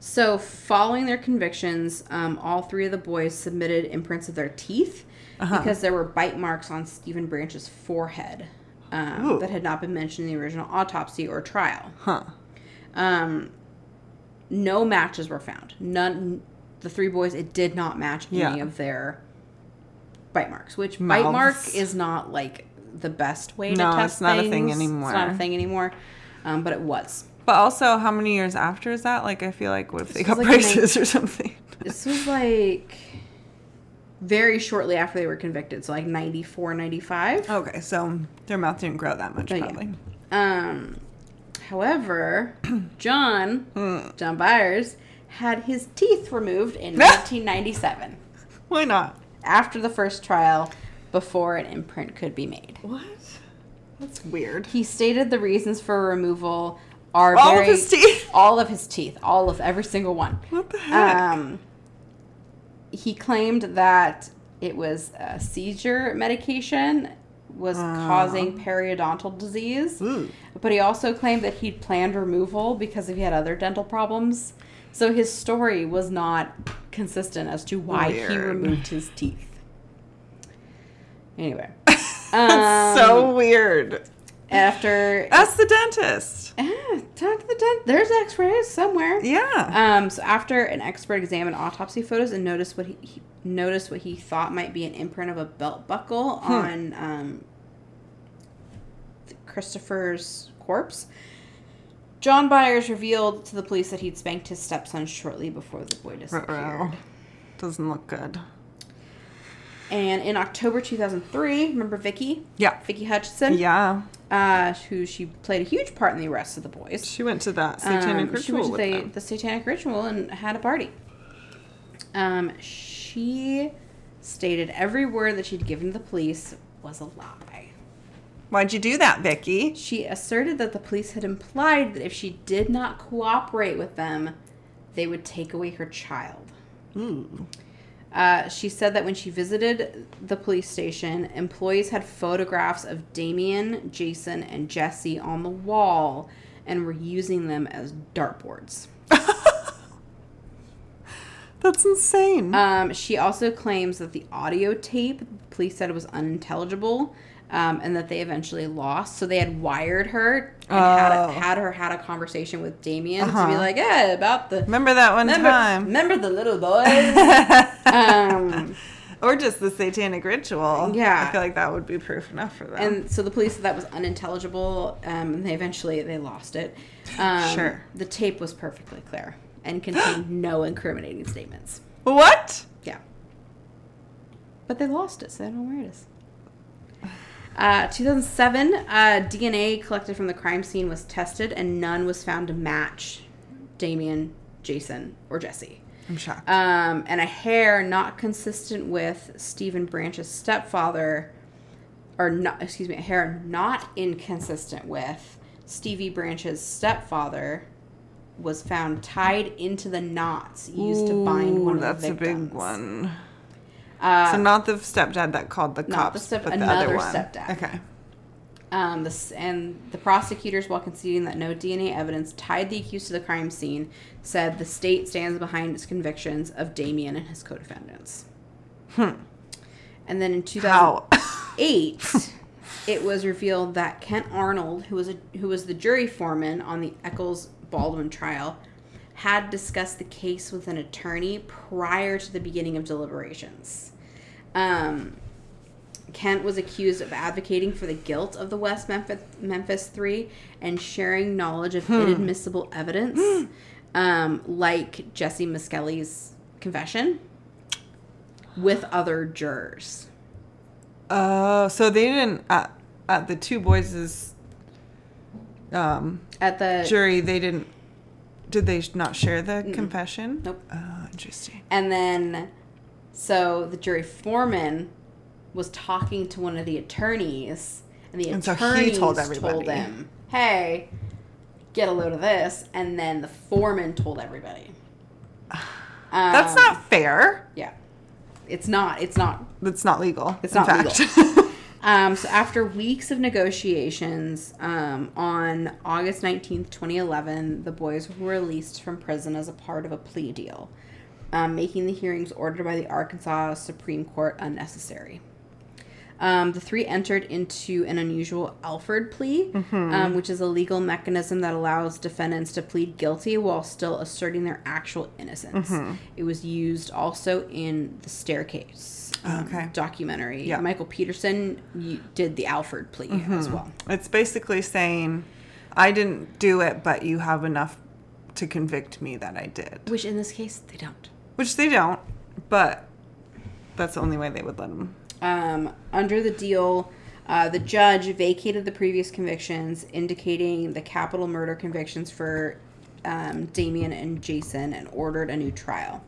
So, following their convictions, um, all three of the boys submitted imprints of their teeth Uh-huh. because there were bite marks on Stephen Branch's forehead um, that had not been mentioned in the original autopsy or trial. huh. Um, no matches were found. None. The three boys, it did not match any of their bite marks. Which bite mark is not like the best way No, to test No, it's not a thing anymore. It's not a thing anymore. Um, but it was. But also, how many years after is that? Like, I feel like, what if they got like [laughs] braces or something? This was like very shortly after they were convicted, so like 94, 95. Okay, so their mouth didn't grow that much, But yeah. probably. Um, however, [clears throat] John, Hmm. John Byers, had his teeth removed in [laughs] 1997 Why not? after the first trial before an imprint could be made. What? That's weird. He stated the reasons for removal are All of his teeth? [laughs] all of his teeth, all of every single one. What the heck? Um, he claimed that it was a seizure medication was causing periodontal disease, Ooh. but he also claimed that he'd planned removal because he had other dental problems. So his story was not consistent as to why he removed his teeth. Anyway, [laughs] That's um, so weird. After Ask the dentist. Ah, talk to the dent. There's X-rays somewhere. Yeah. Um, so after an expert examined autopsy photos and noticed what he, he noticed what he thought might be an imprint of a belt buckle Hmm. on um, Christopher's corpse, John Byers revealed to the police that he'd spanked his stepson shortly before the boy disappeared. Doesn't look good. And in October 2003, remember Vicky? Yeah. Vicky Hutchison? Yeah. Uh, who she played a huge part in the arrest of the boys. She went to that satanic Um, she ritual went to the, the satanic ritual and had a party. Um, she stated every word that she'd given to the police was a lie. Why'd you do that, Vicky? She asserted that the police had implied that if she did not cooperate with them, they would take away her child. Ooh. Uh, she said that when she visited the police station, employees had photographs of Damien, Jason, and Jesse on the wall and were using them as dartboards. [laughs] That's insane. Um, she also claims that the audio tape, police said it was unintelligible, um, and that they eventually lost. So they had wired her and had, Oh. a, had her had a conversation with Damien to be Uh-huh. like, yeah, about the remember that one remember, time? remember the little boys. [laughs] um, or just the satanic ritual. Yeah. I feel like that would be proof enough for them. and so the police said that was unintelligible. Um, and they eventually they lost it. Um, Sure. The tape was perfectly clear and contained [gasps] no incriminating statements. what? Yeah. But they lost it, so I don't know where it is. Uh, 2007, uh, DNA collected from the crime scene was tested, and none was found to match Damien, Jason, or Jesse. I'm shocked. Um, and a hair not consistent with Stephen Branch's stepfather, or not, excuse me, a hair not inconsistent with Stevie Branch's stepfather was found tied into the knots used to bind one Ooh, of that's a big one. Uh, so not the stepdad that called the not the cops, step- but the other one. stepdad. Okay. Um, this, and the prosecutors, while conceding that no DNA evidence tied the accused to the crime scene, said the state stands behind its convictions of Damien and his co-defendants. Hmm. And then in 2008, [laughs] it was revealed that Kent Arnold, who was a, who was the jury foreman on the Echols Baldwin trial, had discussed the case with an attorney prior to the beginning of deliberations. Um, Kent was accused of advocating for the guilt of the West Memphis, Memphis Three and sharing knowledge of inadmissible evidence, um, like Jesse Misskelley's confession, with other jurors. Oh, so they didn't at, at the two boys' um, At the jury. They didn't. Did they not share the confession? Nope. Oh, interesting. And then, so the jury foreman was talking to one of the attorneys, and the And so attorneys told told, everybody. him, "Hey, get a load of this," and then the foreman told everybody. [sighs] That's Um, not fair. Yeah, it's not. It's not. It's not legal. It's not fact. legal. [laughs] [laughs] Um, so after weeks of negotiations, um, on August nineteenth, twenty eleven, the boys were released from prison as a part of a plea deal, um, making the hearings ordered by the Arkansas Supreme Court unnecessary. Um, the three entered into an unusual Alford plea, um, which is a legal mechanism that allows defendants to plead guilty while still asserting their actual innocence. It was used also in the Staircase um, Okay. documentary. Yeah. Michael Peterson did the Alford plea as well. it's basically saying, I didn't do it, but you have enough to convict me that I did. Which in this case, they don't. Which they don't, but that's the only way they would let them. Um, under the deal, uh, the judge vacated the previous convictions, indicating the capital murder convictions for um, Damien and Jason, and ordered a new trial.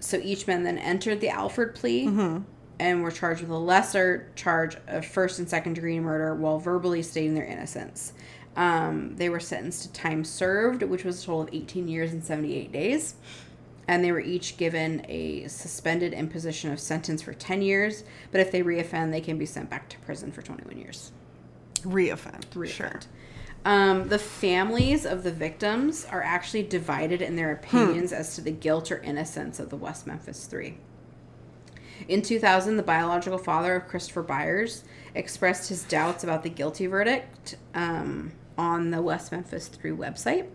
So each man then entered the Alford plea and were charged with a lesser charge of first and second degree murder while verbally stating their innocence. Um, they were sentenced to time served, which was a total of 18 years and 78 days and they were each given a suspended imposition of sentence for 10 years but if they reoffend they can be sent back to prison for 21 years Reoffend. Reoffend. Sure. um, the families of the victims are actually divided in their Hmm. opinions as to the guilt or innocence of the west memphis three in 2000 the biological father of christopher byers expressed his doubts about the guilty verdict um, on the west memphis 3 website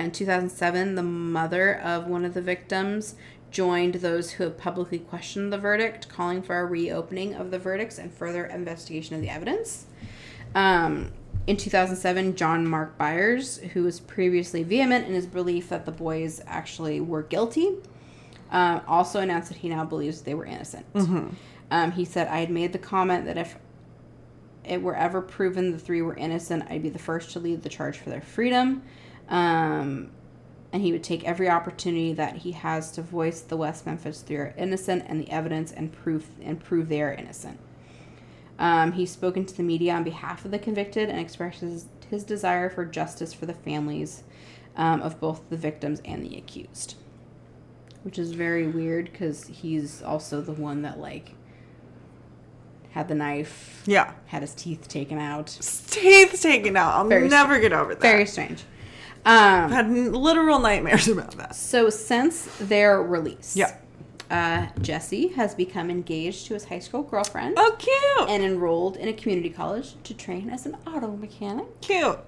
in 2007, the mother of one of the victims joined those who have publicly questioned the verdict, calling for a reopening of the verdicts and further investigation of the evidence. Um, in 2007, John Mark Byers, who was previously vehement in his belief that the boys actually were guilty, uh, also announced that he now believes they were innocent. Um, he said, I had made the comment that if it were ever proven the three were innocent, I'd be the first to lead the charge for their freedom. Um, and he would take every opportunity that he has to voice the West Memphis Three are innocent and the evidence and proof and prove they are innocent. Um, he's spoken to the media on behalf of the convicted and expresses his desire for justice for the families um, of both the victims and the accused, which is very weird because he's also the one that like had the knife, Yeah. had his teeth taken out. Teeth taken out. I'll Very never get over that. Very strange. Um, had literal nightmares [laughs] about that. so since their release, Yeah. uh, Jesse has become engaged to his high school girlfriend Oh, cute. and enrolled in a community college to train as an auto mechanic. cute.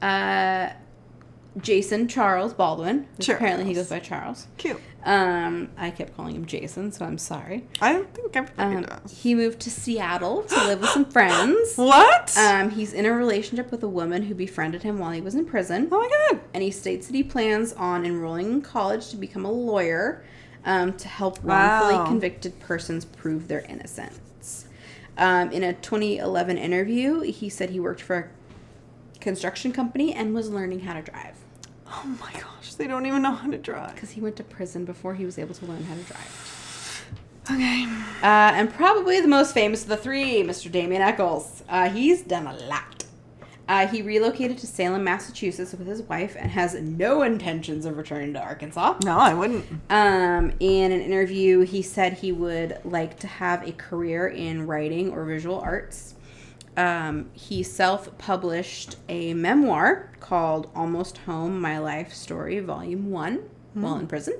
Uh, Jason Charles Baldwin, Charles. apparently he goes by Charles. Cute. Um, I kept calling him Jason, so I'm sorry. I don't think everybody Um, does. he moved to Seattle to live with some friends. [laughs] What? Um, he's in a relationship with a woman who befriended him while he was in prison. oh my god. And he states that he plans on enrolling in college to become a lawyer um, to help Wow. wrongfully convicted persons prove their innocence. Um, in a 2011 interview, he said he worked for a construction company and was learning how to drive Oh my gosh, they don't even know how to drive. because he went to prison before he was able to learn how to drive. Okay. Uh, and probably the most famous of the three, Mr. Damien Echols. Uh, he's done a lot. Uh, he relocated to Salem, Massachusetts with his wife and has no intentions of returning to Arkansas. No, I wouldn't. Um, in an interview, he said he would like to have a career in writing or visual arts. Um, he self published a memoir called Almost Home My Life Story, Volume 1, while in prison.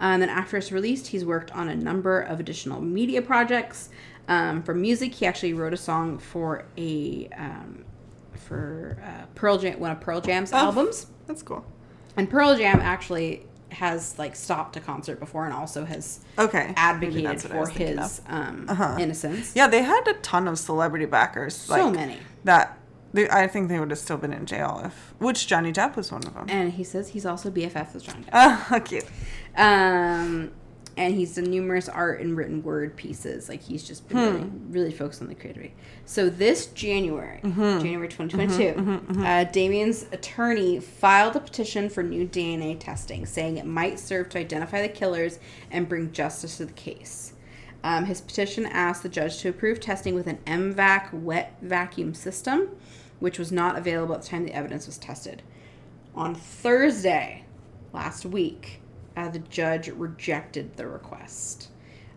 And then after it's released, he's worked on a number of additional media projects. Um, for music, he actually wrote a song for a um, for uh, Pearl Jam, one of Pearl Jam's Oh. albums. That's cool. And Pearl Jam actually has like stopped a concert before and also has Okay. Advocated that's what I for his um, Uh-huh. innocence. Yeah, they had a ton of celebrity backers. So like, many. That they, I think they would have still been in jail if, which Johnny Depp was one of them. And he says he's also BFF with Johnny Depp. Ah, [laughs] cute. Um, and he's done numerous art and written word pieces. Like he's just been really, hmm. really focused on the creativity. So this January, mm-hmm. January mm-hmm. 2022, mm-hmm. uh, Damien's attorney filed a petition for new DNA testing, saying it might serve to identify the killers and bring justice to the case. Um, his petition asked the judge to approve testing with an MVAC wet vacuum system, which was not available at the time the evidence was tested. On Thursday last week, uh, the judge rejected the request.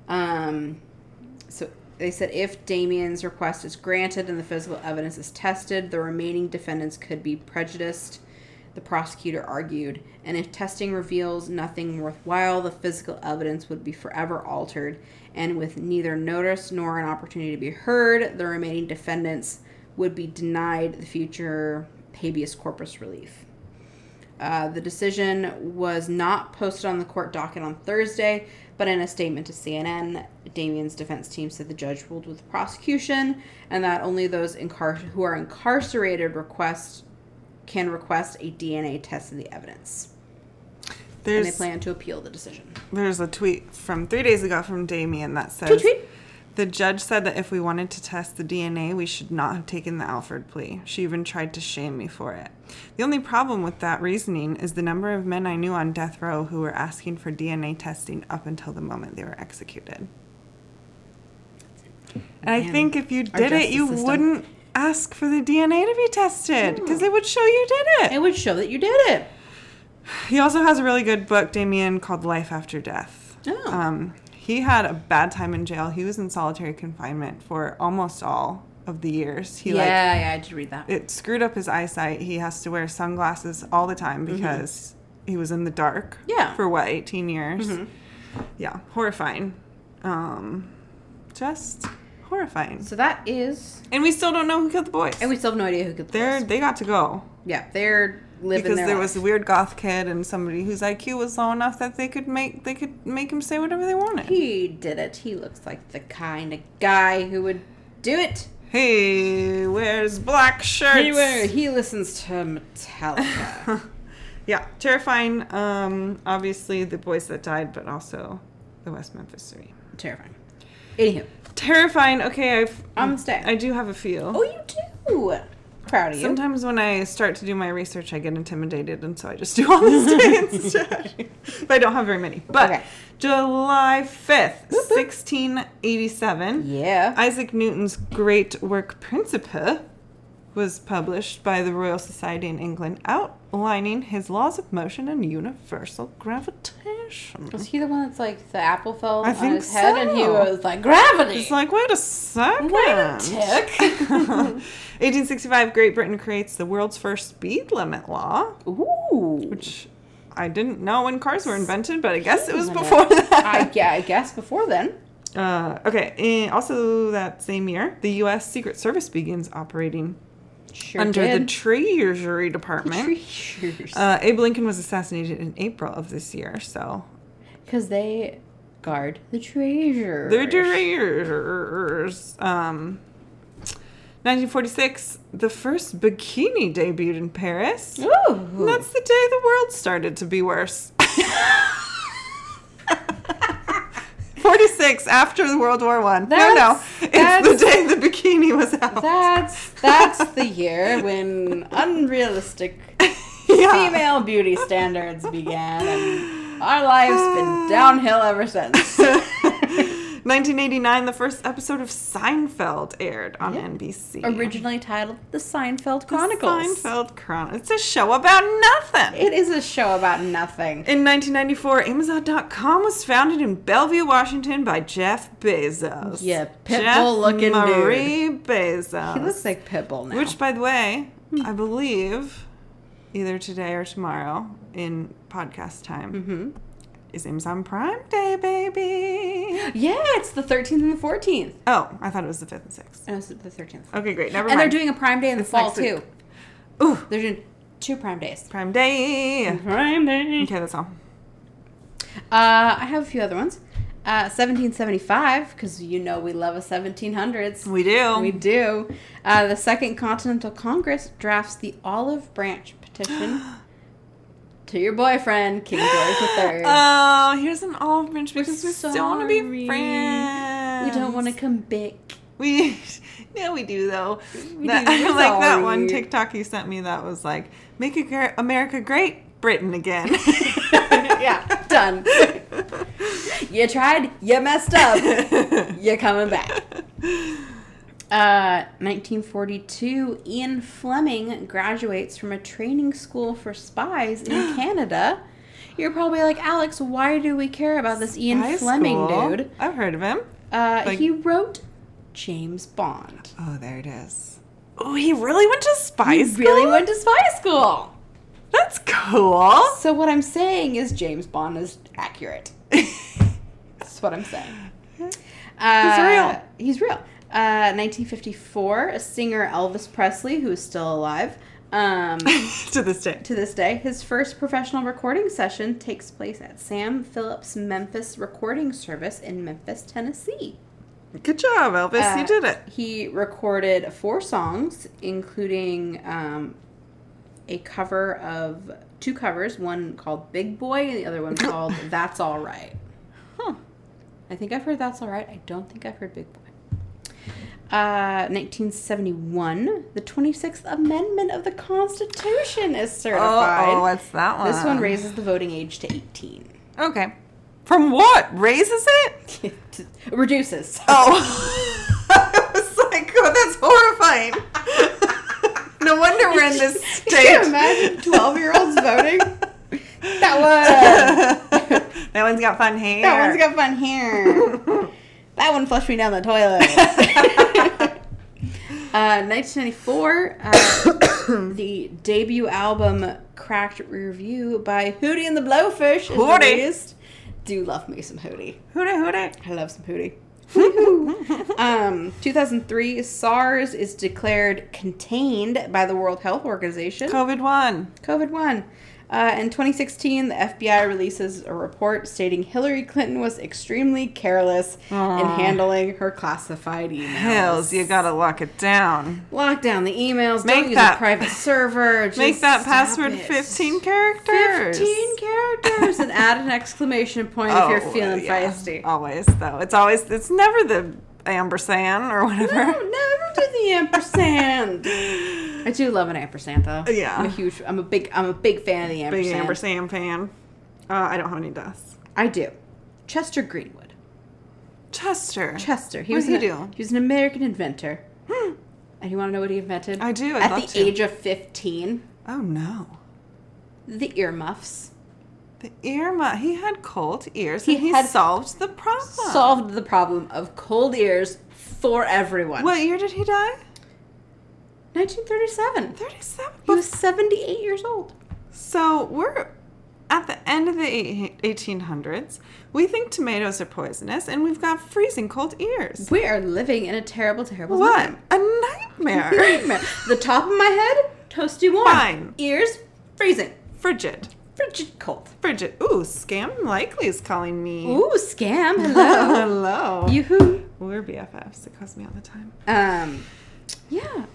Um, so they said if Damien's request is granted and the physical evidence is tested, the remaining defendants could be prejudiced. The prosecutor argued, and if testing reveals nothing worthwhile, the physical evidence would be forever altered, and with neither notice nor an opportunity to be heard, the remaining defendants would be denied the future habeas corpus relief. Uh, the decision was not posted on the court docket on Thursday, but in a statement to CNN, Damien's defense team said the judge ruled with the prosecution and that only those incar- who are incarcerated request can request a DNA test of the evidence. and they plan to appeal the decision. there's a tweet from three days ago from Damien that says Tweet, tweet. The judge said that if we wanted to test the DNA, we should not have taken the Alford plea. She even tried to shame me for it. The only problem with that reasoning is the number of men I knew on death row who were asking for DNA testing up until the moment they were executed. And I Man, think if you did it, you system. wouldn't ask for the DNA to be tested because it would show you did it. It would show that you did it. He also has a really good book, Damien, called Life After Death. Oh. Um, he had a bad time in jail. He was in solitary confinement for almost all of the years. He yeah, like yeah, I did read that. it screwed up his eyesight. He has to wear sunglasses all the time because he was in the dark. Mm-hmm. Yeah. Mm-hmm. For what, 18 years? Yeah, horrifying. Um, just horrifying. so that is, And we still don't know who killed the boys. and we still have no idea who killed the They're boys. they got to go. Yeah, they're living because there life. was a weird goth kid and somebody whose IQ was low enough that they could make they could make him say whatever they wanted. He did it. He looks like the kind of guy who would do it. He wears black shirts. He, wear- he listens to Metallica. [laughs] Yeah, terrifying. Um, obviously the boys that died, but also the West Memphis Three. Terrifying. Anywho, Terrifying. Okay, I've I'm staying. I do have a few. oh, you do. Proud of you. Sometimes when I start to do my research, I get intimidated, and so I just do all the stay instead. but I don't have very many. But Okay. July fifth, Whoop, whoop. sixteen eighty-seven. Yeah. Isaac Newton's great work Principia was published by the Royal Society in England outlining his laws of motion and universal gravitation. Was he the one that's like the apple fell I on his head and he was like gravity? It's like, wait a second. Wait a tick. [laughs] 1865, Great Britain creates the world's first speed limit law, Ooh. which I didn't know when cars were invented, but I guess it was before that. I, yeah, I guess before then. Uh, okay, and also that same year, the U.S. Secret Service begins operating Sure under the did. Treasury Department. Treasures. Uh, Abe Lincoln was assassinated in April of this year, so Because they guard the treasure. the treasures. Um, 1946, the first bikini debuted in Paris. Ooh. And that's the day the world started to be worse. [laughs] 46 after the World War One. No, no, it's the day the bikini was out. That's that's the year when unrealistic [laughs] Yeah. female beauty standards began, and our lives been downhill ever since. [laughs] 1989, the first episode of Seinfeld aired on Yeah. NBC. Originally titled The Seinfeld The Chronicles. Seinfeld Chronicles. It's a show about nothing. It is a show about nothing. In 1994, Amazon.com was founded in Bellevue, Washington by Jeff Bezos. Yeah, Jeff Pitbull-looking dude. Marie Bezos. He looks like Pitbull now. Which, by the way, I believe either today or tomorrow in podcast time hmm is Amazon Prime Day, baby. Yeah, it's the 13th and the 14th. Oh, I thought it was the 5th and 6th. Oh, it's the 13th. Okay, great. Never And mind. they're doing a Prime Day in the It's fall too. Ooh, They're doing two Prime Days. Prime Day. Prime Day. Okay, that's all. Uh, I have a few other ones. Uh, 1775, because you know we love a 1700s. We do. We do. Uh, the Second Continental Congress drafts the Olive Branch petition [gasps] to your boyfriend, King George III. [gasps] Oh, here's an branch because we still want to be friends. we don't want to come back. We, [laughs] yeah, we do though. We That- do, [laughs] we're like that one. TikTok you sent me that was like, "Make America Great Britain again." [laughs] yeah, done. you tried, you messed up, you're coming back. Uh, 1942, Ian Fleming graduates from a training school for spies in [gasps] Canada. You're probably like, Alex, why do we care about this Ian High Fleming school. dude? I've heard of him. Uh, Like- he wrote James Bond. Oh, there it is. Oh, he really went to spy school. He school. really went to spy school. That's cool. So what I'm saying is James Bond is accurate. [laughs] That's what I'm saying. Uh, real. He's real. Uh, 1954, a singer Elvis Presley, who is still alive, um, [laughs] to this day. to this day, his first professional recording session takes place at Sam Phillips Memphis Recording Service in Memphis, Tennessee. Good job, Elvis. you Uh, did it. He recorded four songs, including um, a cover of two covers, one called Big Boy and the other one [laughs] called That's All Right. Huh. I think I've heard That's All Right. I don't think I've heard Big Boy. Uh, 1971, the 26th Amendment of the Constitution is certified. Oh, what's that one? this one raises the voting age to 18. Okay. From what? Raises it? [laughs] Reduces. Oh. [laughs] I was like, oh, that's horrifying. [laughs] no wonder we're in this state. Can you imagine 12 year olds voting? That one. that one's got fun hair. That one's got fun hair. That one flushed me down the toilet. [laughs] uh, 1994, uh, [coughs] the debut album "Cracked Rear View" by Hootie and the Blowfish is Hootie. released. Do love me some Hootie. Hootie, hootie. I love some Hootie. [laughs] [laughs] um, 2003, SARS is declared contained by the World Health Organization. COVID one. COVID 1. Uh, in 2016, the FBI releases a report stating Hillary Clinton was extremely careless in handling her classified emails. Hells, you gotta lock it down. Lock down the emails. Make don't use that- a private server. [laughs] Just Make that password it. 15 characters. 15 characters and add an exclamation point if you're feeling Oh, yeah. feisty. Always, though. It's always, it's never the ampersand or whatever. No, never do the ampersand. [laughs] I do love an ampersand though. Yeah. I'm a huge I'm a big I'm a big fan of the ampersand. Big ampersand fan. Uh, I don't have any deaths. I do. Chester Greenwood. Chester. Chester. He What was he an, do? He was an American inventor. and you want to know what he invented? I do, I'd At the to. age of 15, Oh no. the earmuffs. The ear He had cold ears He and he had solved the problem. Solved the problem of cold ears for everyone. What year did he die? 1937. 37. He was 78 years old. So we're at the end of the 1800s. We think tomatoes are poisonous, and we've got freezing cold ears. We are living in a terrible, terrible What? time. A nightmare. [laughs] Nightmare. the top of my head, toasty warm. Fine. Ears, freezing. Frigid. Frigid Colt. Bridget. Ooh, Scam Likely is calling me. Ooh, scam. [laughs] Hello. Hello. Yoo-hoo. We're BFFs. It calls me all the time. Um, yeah.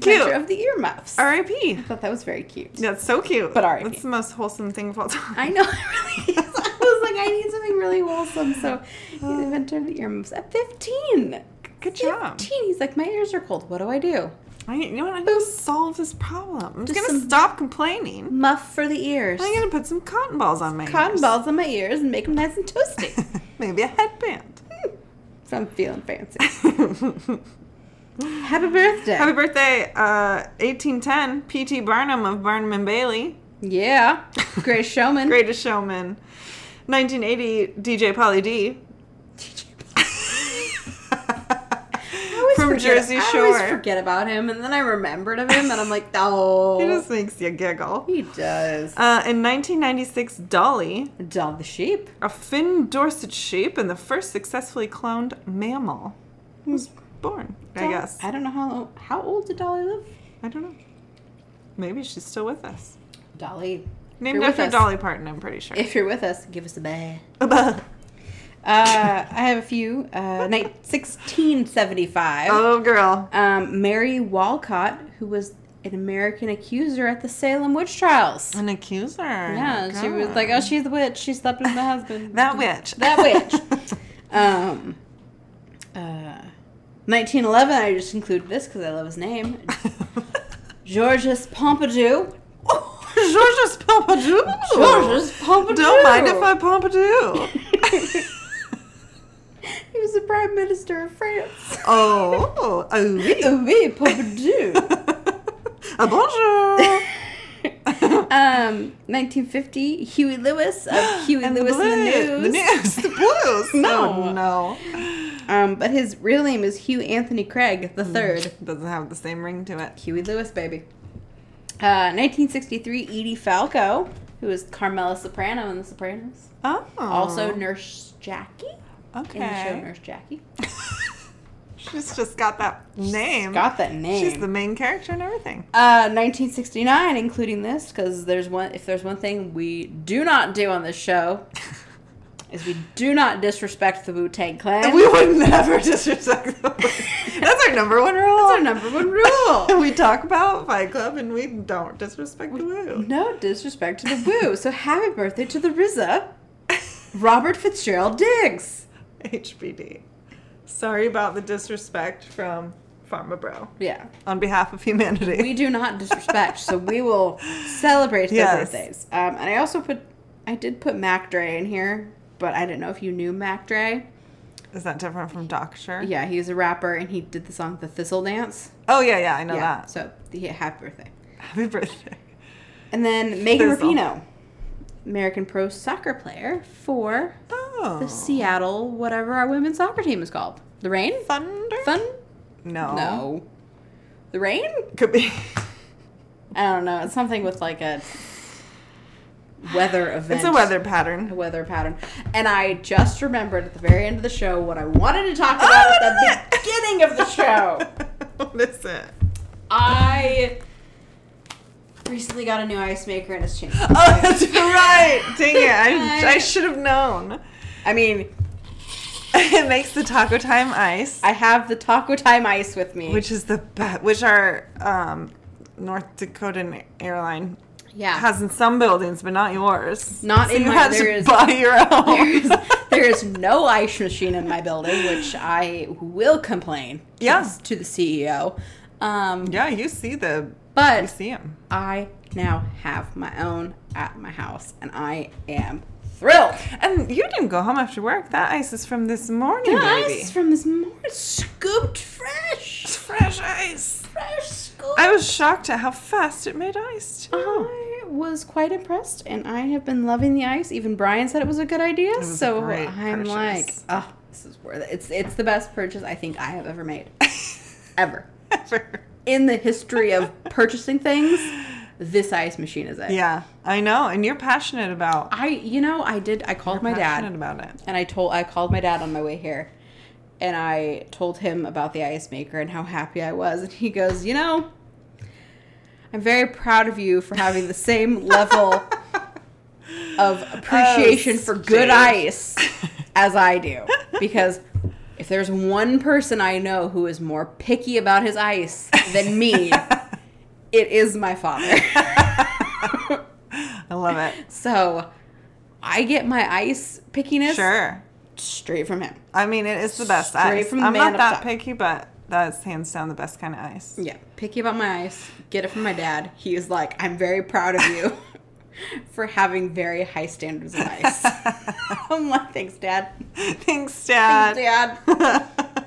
Cute. Adventure of the earmuffs. R.I.P. I thought that was very cute. That's so cute. But R.I.P.. That's the most wholesome thing of all time. I know, [laughs] it really is. I was like, I need something really wholesome. So the inventor of the earmuffs at 15. Good job. 15. He's like, my ears are cold. What do I do? I, you know what? I'm gonna solve this problem. I'm Just just gonna stop complaining. Muff for the ears. I'm gonna put some cotton balls on my Cotton ears. balls on my ears and make them nice and toasty. [laughs] Maybe a headband. so I'm feeling fancy. [laughs] Happy birthday. Happy birthday, uh, 1810, P.T. Barnum of Barnum and Bailey, yeah. Great showman. Greatest Showman. [laughs] 1980, DJ Pauly D. From forget- Jersey Shore. I always forget about him, and then I remembered of him, and I'm like, [laughs] oh. He just makes you giggle. He does. Uh, in 1996, Dolly, Doll the sheep. a Finn Dorset sheep and the first successfully cloned mammal, was born, I guess. I don't know how how old did Dolly live. I don't know. Maybe she's still with us. Dolly. Named after us- Dolly Parton, I'm pretty sure. If you're with us, give us a bell. oh, Uh, I have a few. Uh, night 1675. girl. Um, Mary Walcott, who was an American accuser at the Salem witch trials. An accuser. Yeah, she was like, "Oh, she's the witch. She slept with my husband." [laughs] That witch. That witch. [laughs] um, uh, 1911. I just included this because I love his name. [laughs] Georges Pompidou. Georges Pompidou. Georges Pompidou. Don't mind if I Pompidou. [laughs] he was the prime minister of France. [laughs] oh, oh, oui. [laughs] oui, Pompidou. Ah, bonjour. um, 1950, Huey Lewis of [gasps] Huey And Lewis the and the. News. The news. The blues. No. Oh, no. Um, but his real name is Hugh Anthony Craig the third. Doesn't have the same ring to it. Huey Lewis, baby. Uh, 1963, Edie Falco, who is Carmela Soprano in The Sopranos. Oh. Also Nurse Jackie okay. in the show Nurse Jackie. [laughs] She's just got that name. Got that name. She's the main character and everything. Uh, 1969, including this, because there's one. If there's one thing we do not do on this show, [laughs] is we do not disrespect the Wu Tang Clan. we would never [laughs] disrespect them. That's our number one rule. That's our number one rule. we talk about Fight Club and we don't disrespect the Woo. no disrespect to the Wu. So happy birthday to the RZA, Robert Fitzgerald Diggs. HBD. Sorry about the disrespect from Pharma Bro. Yeah, On behalf of humanity. we do not disrespect, so we will celebrate their Yes. birthdays. Um, and I also put, I did put Mac Dre in here, but I didn't know if you knew Mac Dre. Is that different from Doctor? Yeah, he's a rapper, and he did the song "The Thizzle Dance." Oh, yeah, yeah, I know yeah, that. so yeah, happy birthday. Happy birthday. And then Megan Thistle. Rapinoe, American pro soccer player for Oh. The oh. Seattle, whatever our women's soccer team is called. The Rain? Thunder? Fun? No. No. The Rain? Could be. I don't know. It's something with like a weather event. It's a weather A pattern. weather pattern. And I just remembered at the very end of the show what I wanted to talk about Oh, at the beginning of the show. [laughs] what is it? I recently got a new ice maker and it's changed. Oh, that's right. Dang it. I, [laughs] I should have known. I mean, [laughs] it makes the taco time ice, I have the Taco Time ice with me. which is the best, which our um, North Dakota airline yeah. has in some buildings, but not yours. Not in you my- had there to is- buy your [laughs] own. there is there is no ice machine in my building, which I will complain. to Yeah. the- To the CEO. Um, yeah, you see the you but see them. I now have my own at my house, and I am thrilled. And you didn't go home after work. That ice is from this morning, The baby. ice from this morning, scooped fresh, It's fresh ice. fresh scoop. I was shocked at how fast it made ice. Too. I was quite impressed, and I have been loving the ice. Even Brian said it was a good idea, so great I'm purchase. like, oh, this is worth it. It's it's the best purchase I think I have ever made, [laughs] ever. ever in the history of purchasing things. This ice machine is it. yeah, I know, and you're passionate about. I, you know, I did. I called my passionate dad, about it. and I told I called my dad on my way here, and I told him about the ice maker and how happy I was, and he goes, you know, I'm very proud of you for having the same [laughs] level of appreciation Oh, for good ice [laughs] as I do, because. If there's one person I know who is more picky about his ice than me, [laughs] it is my father. [laughs] I love it. So I get my ice pickiness Sure. straight from him. I mean, it is the best Straight ice. from the I'm man not that top. picky, but that's hands down the best kind of ice. Yeah, picky about my ice. Get it from my dad. He is like, I'm very proud of you [laughs] for having very high standards of ice. [laughs] I'm like, thanks, Dad. Thanks, Dad. Dad.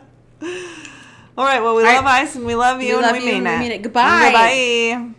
All right. Well, we All right. love ice and we love you We and love we you mean and we it. mean it. Goodbye. Goodbye.